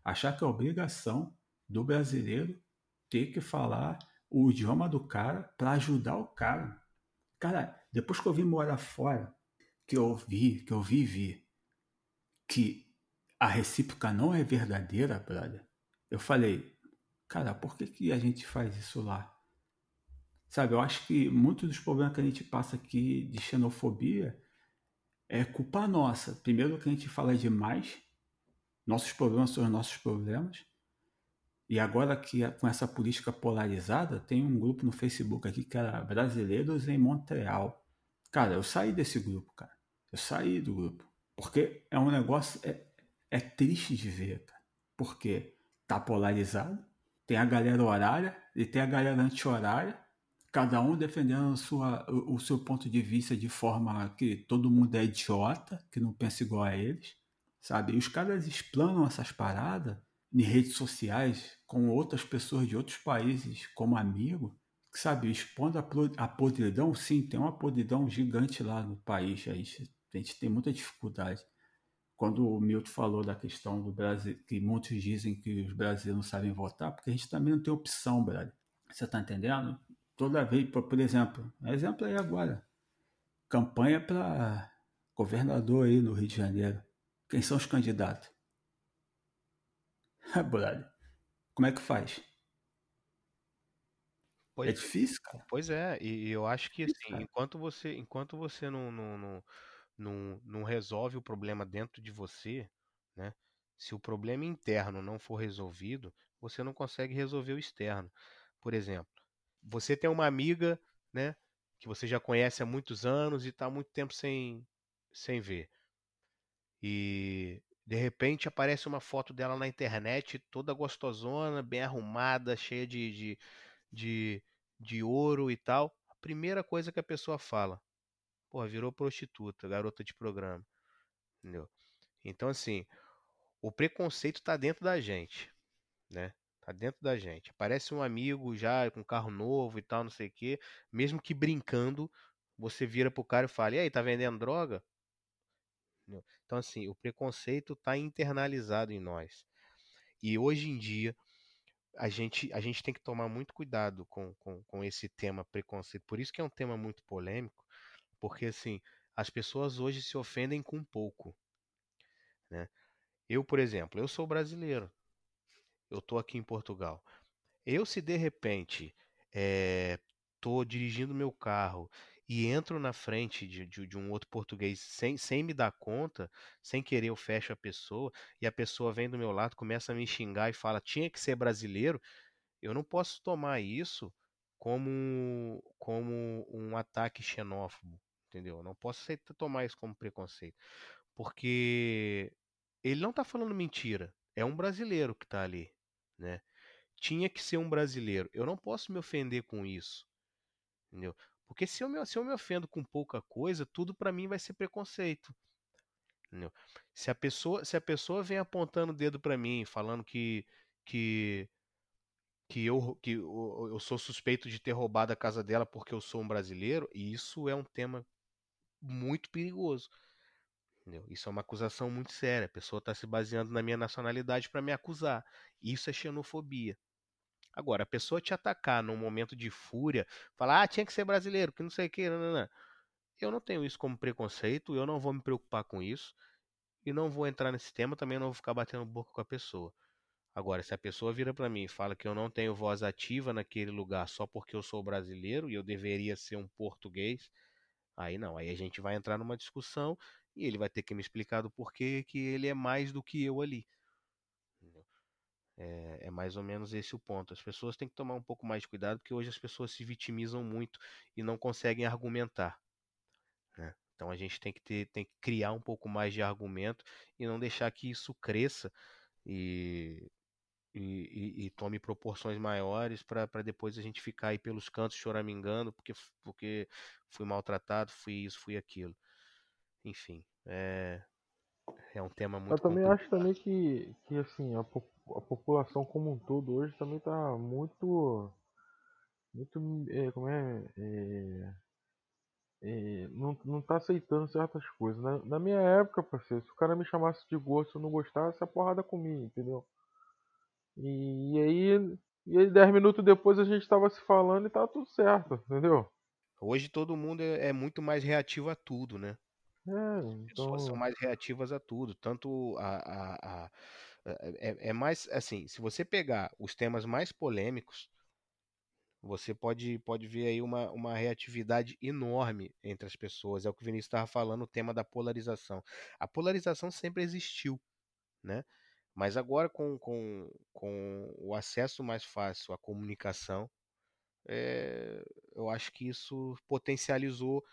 achar que é obrigação do brasileiro ter que falar o idioma do cara para ajudar o cara. Cara, depois que eu vim morar fora, que eu vi, que eu vivi que a recíproca não é verdadeira, brother, eu falei, cara, por que, que a gente faz isso lá? Sabe, eu acho que muitos dos problemas que a gente passa aqui de xenofobia é culpa nossa. Primeiro que a gente fala demais, nossos problemas são os nossos problemas. E agora que com essa política polarizada, tem um grupo no Facebook aqui que era Brasileiros em Montreal. Cara, eu saí desse grupo, cara. Eu saí do grupo. Porque é um negócio. É, é triste de ver, cara. Porque tá polarizado. Tem a galera horária e tem a galera anti-horária cada um defendendo sua, o, o, seu ponto de vista de forma que todo mundo é idiota, que não pensa igual a eles, sabe? E os caras explanam essas paradas em redes sociais com outras pessoas de outros países como amigo, que, sabe, expondo a, a podridão. Sim, tem uma podridão gigante lá no país, a gente, a gente tem muita dificuldade. Quando o Milton falou da questão do Brasil, que muitos dizem que os brasileiros não sabem votar, porque a gente também não tem opção, brother. Você tá entendendo? toda vez, por, por exemplo, exemplo aí agora, campanha para governador aí no Rio de Janeiro. Quem são os candidatos? *laughs* Brother, como é que faz? Pois, é difícil, cara. Pois é, e eu acho que assim, enquanto você, enquanto você não, não, não, não, não resolve o problema dentro de você, né? Se o problema interno não for resolvido, você não consegue resolver o externo. Por exemplo, você tem uma amiga, né, que você já conhece há muitos anos e está há muito tempo sem, sem ver. E de repente aparece uma foto dela na internet, toda gostosona, bem arrumada, cheia de, de, de, de ouro e tal. A primeira coisa que a pessoa fala, porra, virou prostituta, garota de programa. Entendeu? Então, assim, o preconceito está dentro da gente, né? Tá dentro da gente. Aparece um amigo já com carro novo e tal, não sei o quê. Mesmo que brincando, você vira pro cara e fala: E aí, tá vendendo droga? Então, assim, o preconceito tá internalizado em nós. E hoje em dia, a gente, a gente tem que tomar muito cuidado com, com, com esse tema preconceito. Por isso que é um tema muito polêmico, porque, assim, as pessoas hoje se ofendem com pouco. Né? Eu, por exemplo, eu sou brasileiro eu tô aqui em Portugal. Eu, se de repente é, dirigindo meu carro e entro na frente de, de, de, um outro português sem, sem me dar conta, sem querer eu fecho a pessoa, e a pessoa vem do meu lado, começa a me xingar e fala, tinha que ser brasileiro, eu não posso tomar isso como, como um ataque xenófobo, entendeu? Não posso tomar isso como preconceito, porque ele não está falando mentira, é um brasileiro que está ali, né? Tinha que ser um brasileiro. Eu não posso me ofender com isso, entendeu? Porque se eu me, se eu me ofendo com pouca coisa, tudo para mim vai ser preconceito. Entendeu? Se a pessoa se a pessoa vem apontando o dedo para mim, falando que que que eu que eu, sou suspeito de ter roubado a casa dela porque eu sou um brasileiro, e isso é um tema muito perigoso. Entendeu? Isso é uma acusação muito séria. A pessoa está se baseando na minha nacionalidade para me acusar. Isso é xenofobia. Agora, a pessoa te atacar num momento de fúria, falar, ah, tinha que ser brasileiro, que não sei o que, não, não, não. Eu não tenho isso como preconceito, eu não vou me preocupar com isso e não vou entrar nesse tema, também não vou ficar batendo boca com a pessoa. Agora, se a pessoa vira para mim e fala que eu não tenho voz ativa naquele lugar só porque eu sou brasileiro e eu deveria ser um português, aí não, aí a gente vai entrar numa discussão e ele vai ter que me explicar do porquê que ele é mais do que eu ali. É, é, mais ou menos esse o ponto. As pessoas têm que tomar um pouco mais de cuidado, porque hoje as pessoas se vitimizam muito e não conseguem argumentar. Né? Então a gente tem que, ter, tem que criar um pouco mais de argumento e não deixar que isso cresça e, e, e, e tome proporções maiores para depois a gente ficar aí pelos cantos choramingando porque, porque fui maltratado, fui isso, fui aquilo. Enfim, é, é um tema muito Eu também complicado. acho também que, que assim, a, a população como um todo hoje também está muito. Muito. É, como é, é, é, não, não tá aceitando certas coisas. Na, na, minha época, parceiro, se o cara me chamasse de gosto eu não gostasse, a porrada comia, entendeu? E, e aí. E aí, dez minutos depois a gente tava se falando e tava tudo certo, entendeu? Hoje todo mundo é, é muito mais reativo a tudo, né? É, As pessoas são então. mais reativas a tudo. Tanto a, a, a- é, é mais assim, se você pegar os temas mais polêmicos, você pode, pode ver aí uma, uma reatividade enorme entre as pessoas. É o que o Vinícius estava falando, o tema da polarização. A polarização sempre existiu, né? Mas agora com, com, com o acesso mais fácil à comunicação, é, eu acho que isso potencializou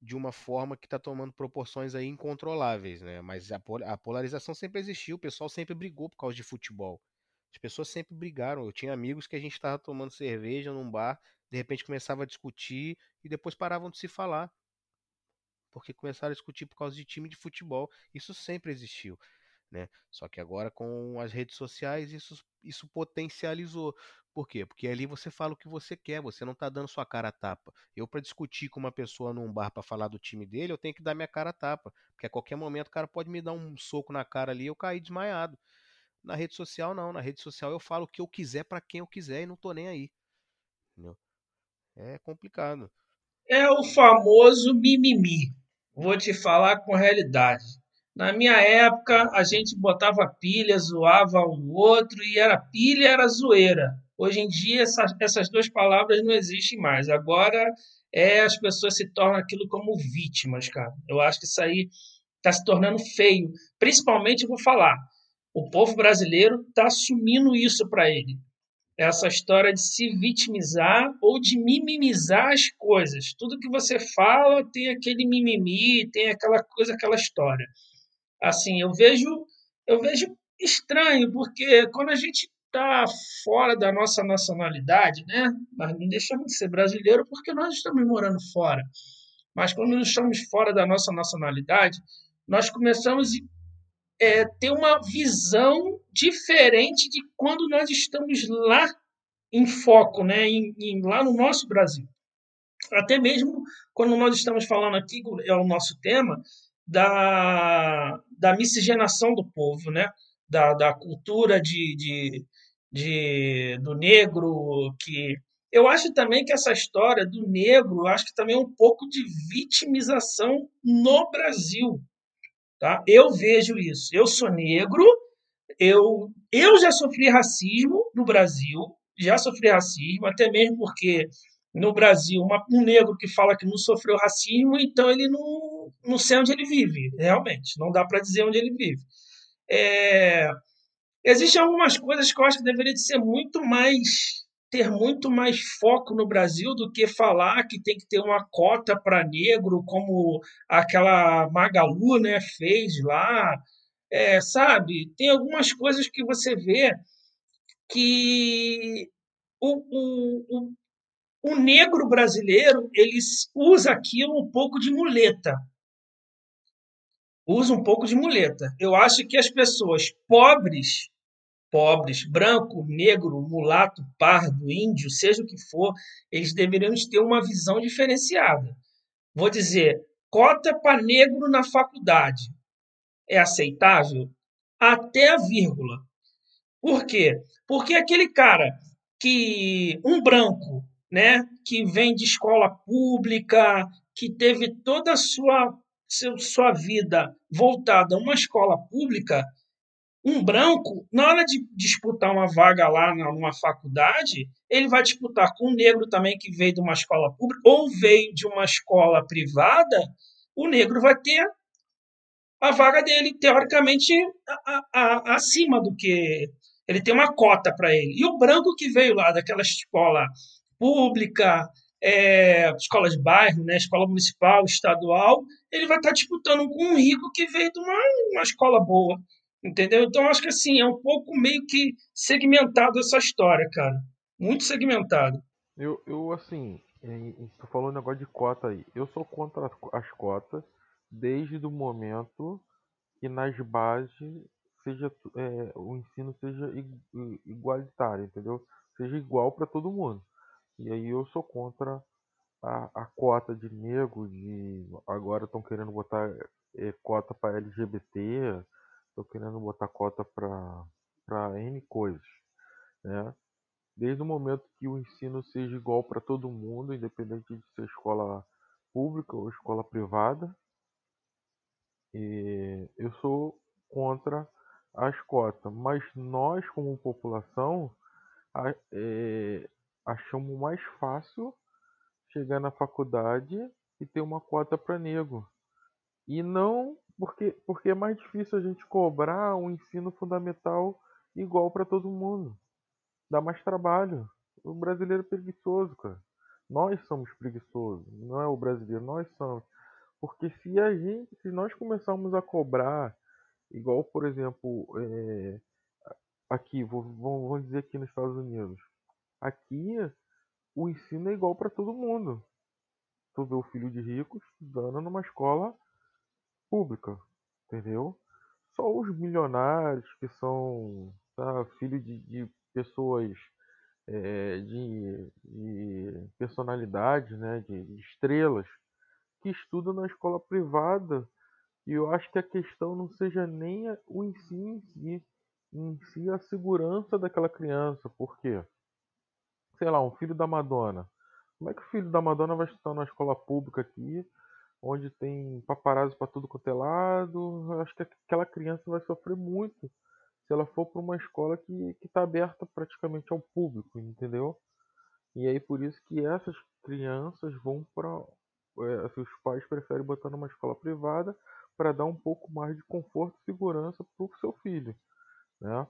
de uma forma que está tomando proporções aí incontroláveis, né? Mas a, a polarização sempre existiu, o pessoal sempre brigou por causa de futebol. As pessoas sempre brigaram. Eu tinha amigos que a gente estava tomando cerveja num bar, de repente começava a discutir e depois paravam de se falar, porque começaram a discutir por causa de time de futebol. Isso sempre existiu. Né? Só que agora com as redes sociais isso, isso potencializou. Por quê? Porque ali você fala o que você quer, você não tá dando sua cara a tapa. Eu, para discutir com uma pessoa num bar para falar do time dele, eu tenho que dar minha cara a tapa. Porque a qualquer momento o cara pode me dar um soco na cara ali e eu cair desmaiado. Na rede social, não. Na rede social eu falo o que eu quiser para quem eu quiser e não tô nem aí. Entendeu? É complicado. É o famoso mimimi. Vou te falar com realidade. Na minha época, a gente botava pilha, zoava o outro e era pilha, era zoeira. Hoje em dia, essa, essas duas palavras não existem mais. Agora, é as pessoas se tornam aquilo como vítimas, cara. Eu acho que isso aí está se tornando feio. Principalmente, eu vou falar, o povo brasileiro está assumindo isso para ele. Essa história de se vitimizar ou de minimizar as coisas. Tudo que você fala tem aquele mimimi, tem aquela coisa, aquela história. Assim, eu vejo, eu vejo estranho, porque quando a gente está fora da nossa nacionalidade, né? Nós não deixamos de ser brasileiro porque nós estamos morando fora. Mas quando nós estamos fora da nossa nacionalidade, nós começamos a é, ter uma visão diferente de quando nós estamos lá em foco, né? Em, em, lá no nosso Brasil. Até mesmo quando nós estamos falando aqui, é o nosso tema, da, da miscigenação do povo, né? Da, da cultura de, de, de, do negro, que eu acho também que essa história do negro, eu acho que também é um pouco de vitimização no Brasil. Tá? Eu vejo isso. Eu sou negro, eu, eu já sofri racismo no Brasil, já sofri racismo, até mesmo porque no Brasil, uma, um negro que fala que não sofreu racismo, então ele não, não sei onde ele vive, realmente, não dá para dizer onde ele vive. É, existem algumas coisas que eu acho que deveria de ser muito mais ter muito mais foco no Brasil do que falar que tem que ter uma cota para negro, como aquela Magalu né, fez lá. É, sabe? Tem algumas coisas que você vê que o, o, o, o negro brasileiro ele usa aquilo um pouco de muleta. Usa um pouco de muleta. Eu acho que as pessoas pobres pobres, branco, negro, mulato, pardo, índio, seja o que for, eles deveriam ter uma visão diferenciada. Vou dizer, cota para negro na faculdade é aceitável? Até a vírgula. Por quê? Porque aquele cara que um branco, né, que vem de escola pública, que teve toda a sua, sua vida voltada a uma escola pública, um branco, na hora de disputar uma vaga lá numa faculdade, ele vai disputar com um negro também que veio de uma escola pública ou veio de uma escola privada, o negro vai ter a vaga dele, teoricamente, a, a, acima do que. Ele tem uma cota para ele. E o branco que veio lá daquela escola pública, é, escola de bairro, né, escola municipal, estadual, ele vai estar disputando com um rico que veio de uma, uma escola boa. Entendeu? Então, acho que assim, é um pouco meio que segmentado essa história, cara. Muito segmentado. Eu, eu assim, tu falou um negócio de cota aí. Eu sou contra as cotas desde o momento que nas bases seja é, o ensino seja igualitário, entendeu? Seja igual para todo mundo. E aí eu sou contra a, a cota de negro, de agora estão querendo botar é, cota para LGBT, estão querendo botar cota para N coisas, né? Desde o momento que o ensino seja igual para todo mundo, independente de ser escola pública ou escola privada, e eu sou contra as cotas, mas nós, como população, é, achamos mais fácil chegar na faculdade e ter uma cota para negro. E não porque, porque é mais difícil a gente cobrar um ensino fundamental igual para todo mundo. Dá mais trabalho. O brasileiro é preguiçoso, cara. Nós somos preguiçosos, não é o brasileiro, nós somos. Porque se a gente, se nós começarmos a cobrar, igual por exemplo, é, aqui, vamos dizer aqui nos Estados Unidos, aqui o ensino é igual para todo mundo. Tu vê o filho de ricos estudando numa escola pública, entendeu? Só os milionários que são tá, filho de, de pessoas é, de, de personalidades, né, de, de estrelas, que estudam na escola privada. E eu acho que a questão não seja nem o ensino em si, em si a segurança daquela criança. Por quê? Sei lá, um filho da Madonna. Como é que o filho da Madonna vai estudar na escola pública aqui, onde tem paparazzi para tudo quanto é lado? Eu acho que aquela criança vai sofrer muito se ela for para uma escola que está aberta praticamente ao público, entendeu? E aí por isso que essas crianças vão para é, assim, os pais preferem botar numa escola privada para dar um pouco mais de conforto e segurança para o seu filho, né?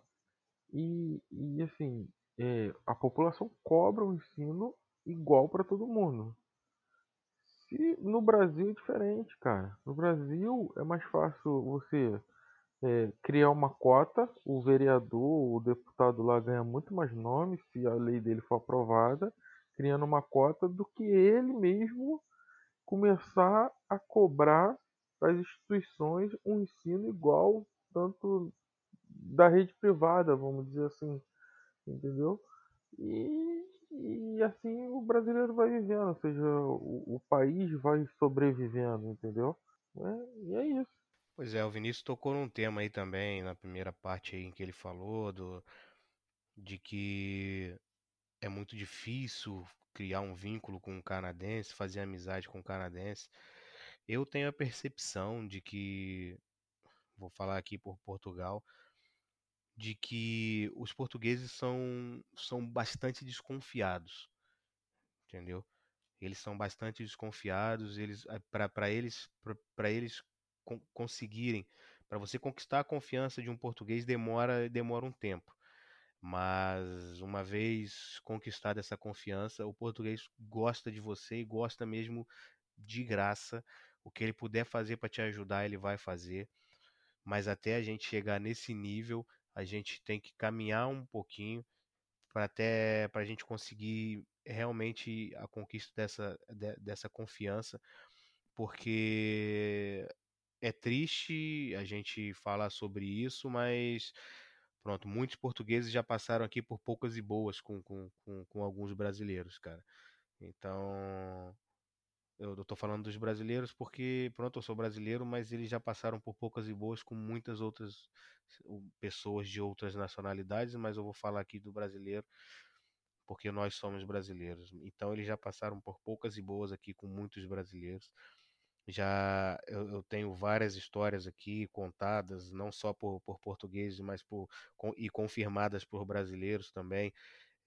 E, e assim, é, a população cobra o ensino igual para todo mundo. Se no Brasil é diferente, cara. No Brasil é mais fácil você é, criar uma cota, o vereador, o deputado lá ganha muito mais nomes se a lei dele for aprovada, criando uma cota do que ele mesmo começar a cobrar das instituições um ensino igual tanto da rede privada, vamos dizer assim, entendeu? E, e assim o brasileiro vai vivendo, ou seja, o, o país vai sobrevivendo, entendeu? É, e é isso. Pois é, o Vinícius tocou num tema aí também, na primeira parte aí em que ele falou do, de que é muito difícil criar um vínculo com um canadense, fazer amizade com um canadense. Eu tenho a percepção de que, vou falar aqui por Portugal, de que os portugueses são, são bastante desconfiados, entendeu? Eles são bastante desconfiados, eles para eles para eles conseguirem, para você conquistar a confiança de um português demora demora um tempo. Mas uma vez conquistada essa confiança, o português gosta de você e gosta mesmo de graça. O que ele puder fazer para te ajudar, ele vai fazer. Mas até a gente chegar nesse nível, a gente tem que caminhar um pouquinho para até para a gente conseguir realmente a conquista dessa, de, dessa confiança, porque é triste a gente falar sobre isso, mas Pronto, muitos portugueses já passaram aqui por poucas e boas com, com, com, com alguns brasileiros, cara. Então, eu tô falando dos brasileiros porque, pronto, eu sou brasileiro, mas eles já passaram por poucas e boas com muitas outras pessoas de outras nacionalidades, mas eu vou falar aqui do brasileiro porque nós somos brasileiros. Então eles já passaram por poucas e boas aqui com muitos brasileiros. Já eu, eu tenho várias histórias aqui contadas, não só por, por portugueses, mas por com, e confirmadas por brasileiros também,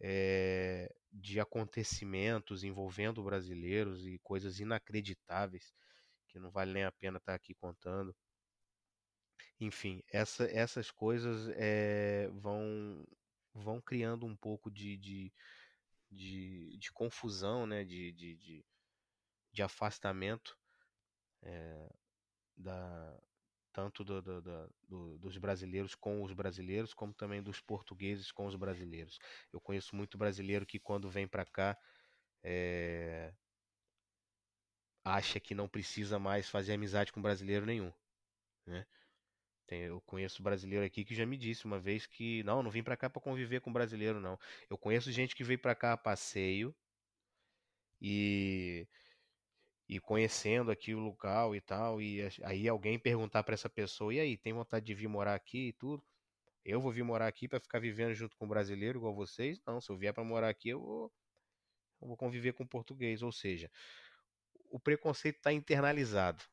é, de acontecimentos envolvendo brasileiros e coisas inacreditáveis que não vale nem a pena estar aqui contando. Enfim, essa, essas coisas é, vão, vão criando um pouco de, de, de, de confusão, né? de, de, de, de afastamento é, da, tanto do, do, do, dos brasileiros com os brasileiros, como também dos portugueses com os brasileiros. Eu conheço muito brasileiro que quando vem para cá é, acha que não precisa mais fazer amizade com brasileiro nenhum, né? Tem, eu conheço brasileiro aqui que já me disse uma vez que não, não vim para cá para conviver com brasileiro não. Eu conheço gente que veio para cá a passeio e e conhecendo aqui o local e tal, e aí alguém perguntar para essa pessoa, e aí, tem vontade de vir morar aqui e tudo? Eu vou vir morar aqui para ficar vivendo junto com um brasileiro igual vocês? Não, se eu vier para morar aqui, eu vou, eu vou conviver com português, ou seja, o preconceito está internalizado,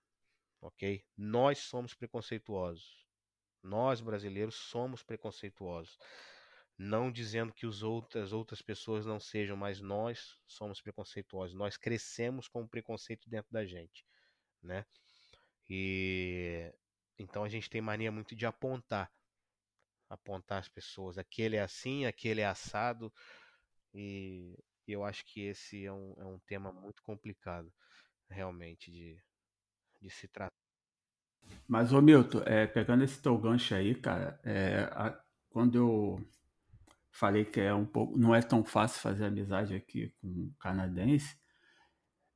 ok? Nós somos preconceituosos. Nós brasileiros somos preconceituosos não dizendo que os outras outras pessoas não sejam, mas nós somos preconceituosos. Nós crescemos com o preconceito dentro da gente, né? E então a gente tem mania muito de apontar, apontar as pessoas. Aquele é assim, aquele é assado. E eu acho que esse é um, é um tema muito complicado, realmente, de, de se tratar. Mas, ô Milton, é, pegando esse teu gancho aí, cara, é, a, quando eu falei que é um pouco, não é tão fácil fazer amizade aqui com canadense,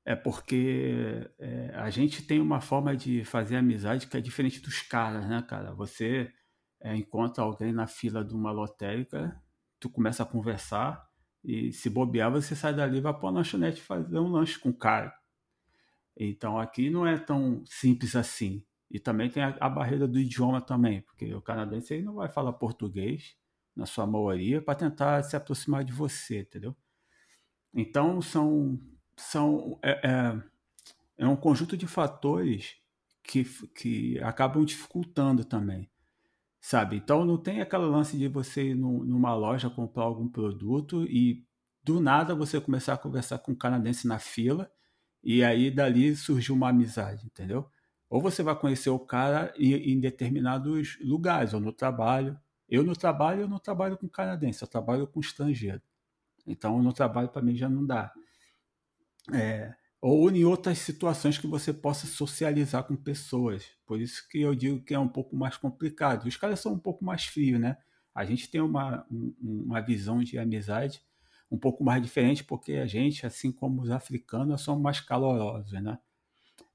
é porque é, a gente tem uma forma de fazer amizade que é diferente dos caras, né, cara? Você é, encontra alguém na fila de uma lotérica, tu começa a conversar e se bobear, você sai dali e vai para uma lanchonete fazer um lanche com o cara. Então aqui não é tão simples assim. E também tem a, a barreira do idioma também, porque o canadense aí não vai falar português, na sua maioria, para tentar se aproximar de você, entendeu? Então, são, são é, é, é um conjunto de fatores que, que acabam dificultando também, sabe? Então, não tem aquele lance de você ir numa loja comprar algum produto e do nada você começar a conversar com um canadense na fila e aí dali surgiu uma amizade, entendeu? Ou você vai conhecer o cara em, determinados lugares, ou no trabalho, eu no trabalho, eu não trabalho com canadense, eu trabalho com estrangeiro. Então, no trabalho para mim já não dá. É, ou em outras situações que você possa socializar com pessoas. Por isso que eu digo que é um pouco mais complicado. Os caras são um pouco mais frios, né? A gente tem uma, uma visão de amizade um pouco mais diferente, porque a gente, assim como os africanos, somos mais calorosos, né?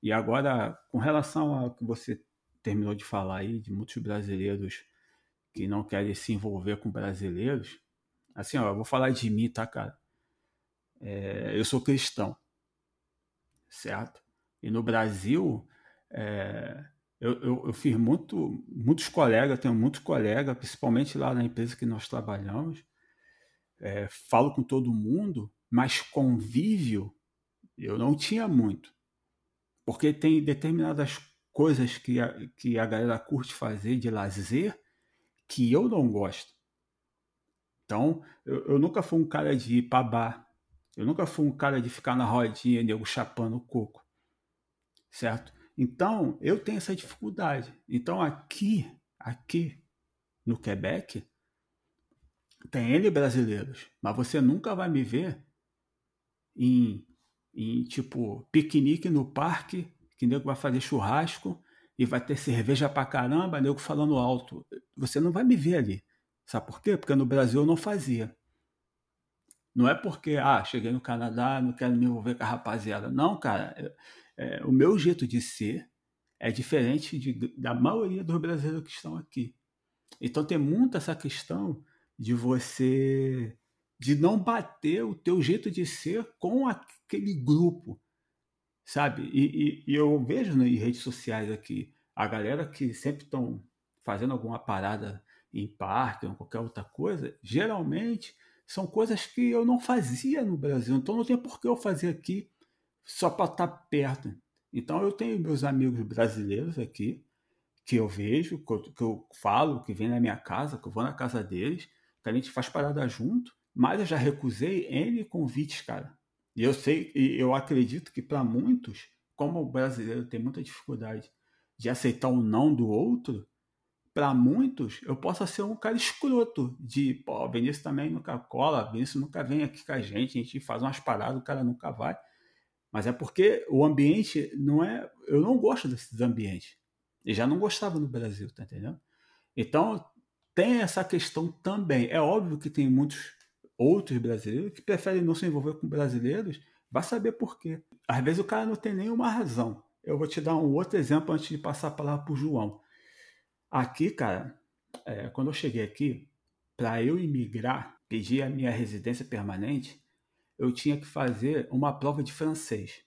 E agora, com relação ao que você terminou de falar aí, de muitos brasileiros que não querem se envolver com brasileiros, assim, ó, eu vou falar de mim, tá, cara? É, eu sou cristão, certo? E no Brasil, é, eu, eu, eu, fiz muito, muitos colegas, tenho muitos colegas, principalmente lá na empresa que nós trabalhamos, é, falo com todo mundo, mas convívio eu não tinha muito. Porque tem determinadas coisas que a, que a galera curte fazer de lazer que eu não gosto. Então, eu, eu nunca fui um cara de ir pra bar. Eu nunca fui um cara de ficar na rodinha, nego chapando o coco. Certo? Então, eu tenho essa dificuldade. Então, aqui, aqui no Quebec, tem N brasileiros, mas você nunca vai me ver em, em tipo, piquenique no parque, que nego vai fazer churrasco e vai ter cerveja pra caramba, nego falando alto. Você não vai me ver ali. Sabe por quê? Porque no Brasil eu não fazia. Não é porque, ah, cheguei no Canadá, não quero me envolver com a rapaziada. Não, cara. É, é, o meu jeito de ser é diferente de, da maioria dos brasileiros que estão aqui. Então tem muito essa questão de você de não bater o teu jeito de ser com aquele grupo sabe? E, e, e eu vejo nas redes sociais aqui a galera que sempre estão fazendo alguma parada em parque ou qualquer outra coisa, geralmente são coisas que eu não fazia no Brasil. Então não tem por que eu fazer aqui só para estar tá perto. Então eu tenho meus amigos brasileiros aqui, que eu vejo, que eu, que eu falo, que vem na minha casa, que eu vou na casa deles, que a gente faz parada junto, mas eu já recusei N convites, cara. E eu sei, e eu acredito que para muitos, como o brasileiro tem muita dificuldade de aceitar o não do outro, para muitos eu posso ser um cara escroto de, pô, Vinícius também nunca cola, Vinícius nunca vem aqui com a gente, a gente faz umas paradas, o cara nunca vai. Mas é porque o ambiente não é. Eu não gosto desses ambientes. E já não gostava no Brasil, tá entendendo? Então, tem essa questão também. É óbvio que tem muitos outros brasileiros que preferem não se envolver com brasileiros, vai saber por quê. Às vezes o cara não tem nenhuma razão. Eu vou te dar um outro exemplo antes de passar a palavra para o João. Aqui, cara, é, quando eu cheguei aqui, para eu imigrar, pedir a minha residência permanente, eu tinha que fazer uma prova de francês.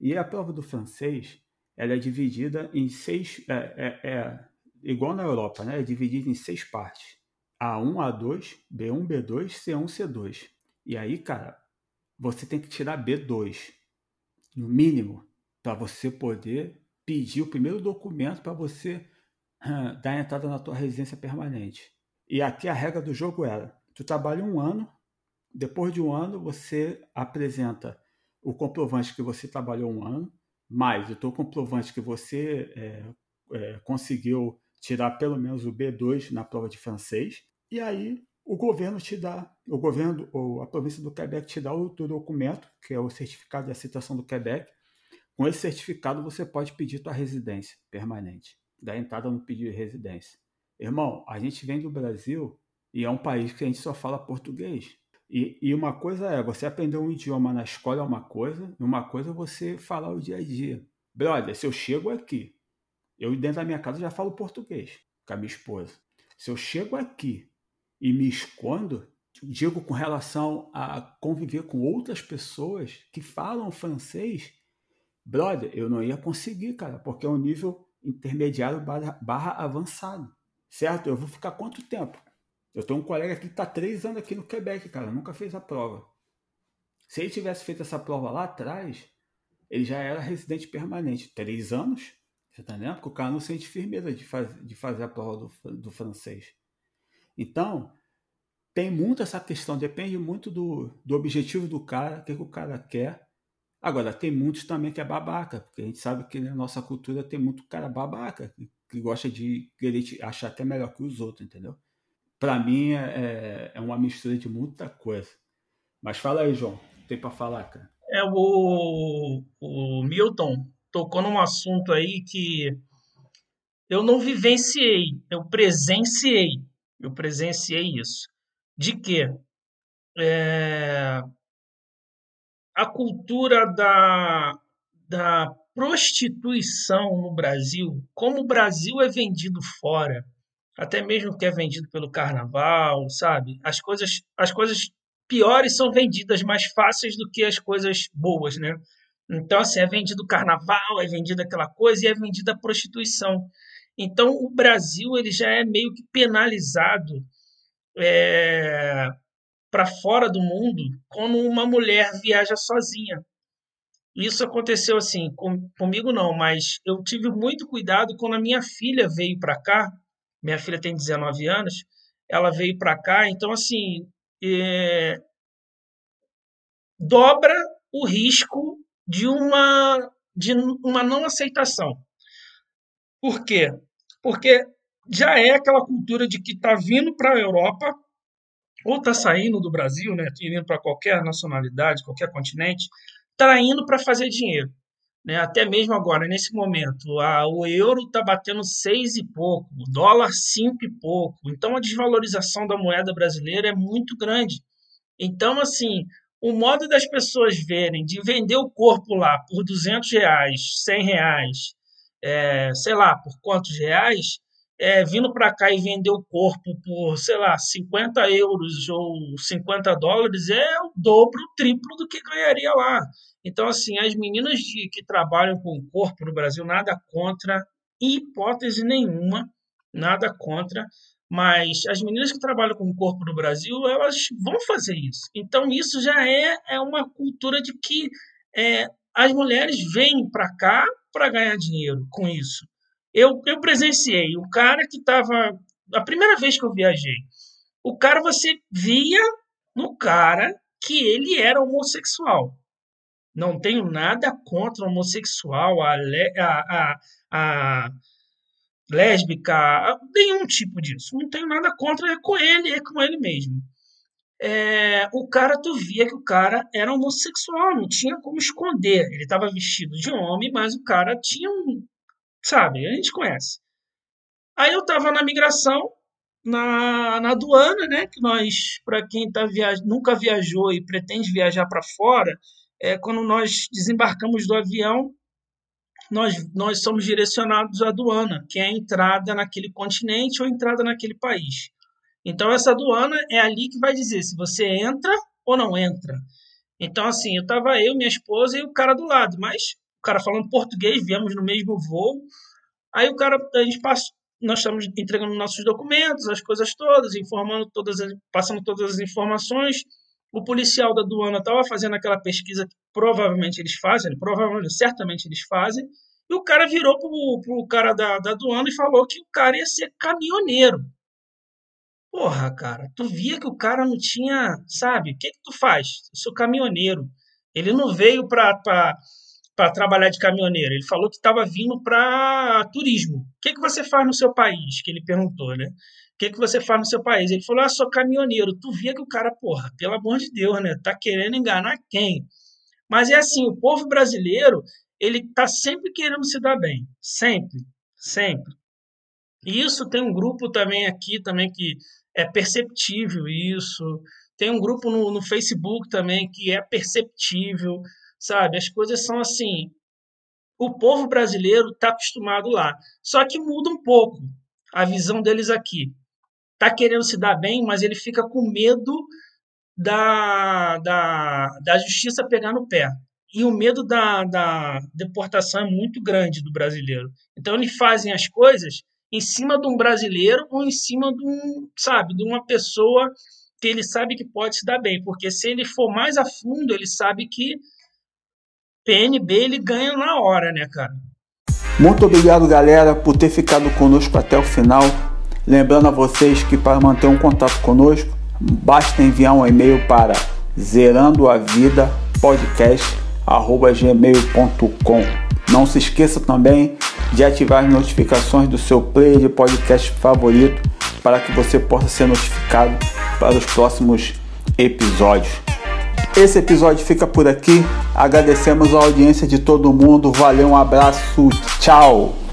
E a prova do francês, ela é dividida em seis, é, é, é igual na Europa, né? É dividida em seis partes. A1, A2, B1, B2, C1, C2. E aí, cara, você tem que tirar B2, no mínimo, para você poder pedir o primeiro documento para você uh, dar entrada na tua residência permanente. E aqui a regra do jogo era: tu trabalha um ano, depois de um ano você apresenta o comprovante que você trabalhou um ano, mais o teu comprovante que você é, é, conseguiu tirar pelo menos o B2 na prova de francês, e aí o governo te dá, o governo ou a província do Quebec te dá o teu documento, que é o certificado de aceitação do Quebec. Com esse certificado você pode pedir tua residência permanente, dar entrada no pedido de residência. Irmão, a gente vem do Brasil e é um país que a gente só fala português. E, e uma coisa é, você aprender um idioma na escola é uma coisa, e uma coisa é você falar o dia a dia. Brother, se eu chego aqui eu, dentro da minha casa, já falo português com a minha esposa. Se eu chego aqui e me escondo, digo com relação a conviver com outras pessoas que falam francês, brother, eu não ia conseguir, cara, porque é um nível intermediário barra, barra avançado. Certo? Eu vou ficar quanto tempo? Eu tenho um colega que está três anos aqui no Quebec, cara, nunca fez a prova. Se ele tivesse feito essa prova lá atrás, ele já era residente permanente. Três anos? Você tá entendendo? Porque o cara não sente firmeza de, faz, de fazer a prova do, do francês. Então, tem muito essa questão, depende muito do, do objetivo do cara, o que, que o cara quer. Agora, tem muitos também que é babaca, porque a gente sabe que na nossa cultura tem muito cara babaca, que, que gosta de querer achar até melhor que os outros, entendeu? Para mim é, é uma mistura de muita coisa. Mas fala aí, João, tem para falar, cara? É o, o Milton tocou num assunto aí que eu não vivenciei, eu presenciei. Eu presenciei isso. De que é, a cultura da, da prostituição no Brasil, como o Brasil é vendido fora, até mesmo que é vendido pelo carnaval, sabe? As coisas, as coisas piores são vendidas mais fáceis do que as coisas boas, né? Então, assim, é vendido carnaval, é vendida aquela coisa e é vendida a prostituição. Então, o Brasil ele já é meio que penalizado é, para fora do mundo quando uma mulher viaja sozinha. Isso aconteceu assim, com, comigo não, mas eu tive muito cuidado quando a minha filha veio para cá. Minha filha tem 19 anos, ela veio para cá, então, assim, é, dobra o risco de uma, de uma não aceitação. Por quê? Porque já é aquela cultura de que está vindo para a Europa ou está saindo do Brasil, né, indo para qualquer nacionalidade, qualquer continente, está indo para fazer dinheiro. Né? Até mesmo agora, nesse momento, a, o euro está batendo seis e pouco, o dólar cinco e pouco. Então, a desvalorização da moeda brasileira é muito grande. Então, assim, o modo das pessoas verem de vender o corpo lá por 200 reais, 100 reais, é, sei lá, por quantos reais, é, vindo para cá e vender o corpo por, sei lá, 50 euros ou 50 dólares é o dobro, o triplo do que ganharia lá. Então, assim, as meninas de, que trabalham com o corpo no Brasil, nada contra, hipótese nenhuma, nada contra, Mas as meninas que trabalham com o corpo no Brasil, elas vão fazer isso. Então, isso já é, é uma cultura de que é, as mulheres vêm para cá para ganhar dinheiro com isso. Eu, eu presenciei o cara que estava. A primeira vez que eu viajei, o cara você via no cara que ele era homossexual. Não tenho nada contra homossexual, a, a, a, a lésbica, nenhum tipo disso. Não tenho nada contra, é com ele, é com ele mesmo. É, o cara, tu via que o cara era homossexual, não tinha como esconder. Ele estava vestido de homem, mas o cara tinha um. Sabe, a gente conhece. Aí eu estava na migração, na, na aduana, né? Que nós, para quem tá viaj nunca viajou e pretende viajar para fora, é quando nós desembarcamos do avião, nós, nós somos direcionados à aduana, que é a entrada naquele continente ou entrada naquele país. Então, essa aduana é ali que vai dizer se você entra ou não entra. Então, assim, eu estava eu, minha esposa e o cara do lado, mas o cara falando português, viemos no mesmo voo. Aí o cara, a gente passa, nós estamos entregando nossos documentos, as coisas todas, informando todas, passando todas as informações. O policial da aduana estava fazendo aquela pesquisa que provavelmente eles fazem, provavelmente, certamente eles fazem, e o cara virou pro, pro cara da, da aduana e falou que o cara ia ser caminhoneiro. Porra, cara, tu via que o cara não tinha, sabe? O que que tu faz? Eu sou caminhoneiro. Ele não veio para para trabalhar de caminhoneiro. Ele falou que estava vindo para turismo. O que, que você faz no seu país? Que ele perguntou, né? O que, que você faz no seu país? Ele falou: Ah, sou caminhoneiro. Tu via que o cara, porra, pelo amor de Deus, né? Tá querendo enganar quem? Mas é assim: o povo brasileiro, ele tá sempre querendo se dar bem. Sempre. Sempre. E isso tem um grupo também aqui, também que é perceptível isso. Tem um grupo no, no Facebook também que é perceptível, sabe? As coisas são assim. O povo brasileiro está acostumado lá. Só que muda um pouco a visão deles aqui está querendo se dar bem, mas ele fica com medo da, da, da justiça pegar no pé. E o medo da, da deportação é muito grande do brasileiro. Então, eles fazem as coisas em cima de um brasileiro ou em cima de um, sabe, de uma pessoa que ele sabe que pode se dar bem, porque se ele for mais a fundo, ele sabe que PNB ele ganha na hora, né, cara? Muito obrigado, galera, por ter ficado conosco até o final. Lembrando a vocês que para manter um contato conosco, basta enviar um e-mail para zerandoavidapodcast@gmail.com. Não se esqueça também de ativar as notificações do seu player de podcast favorito para que você possa ser notificado para os próximos episódios. Esse episódio fica por aqui. Agradecemos a audiência de todo mundo. Valeu, um abraço, tchau!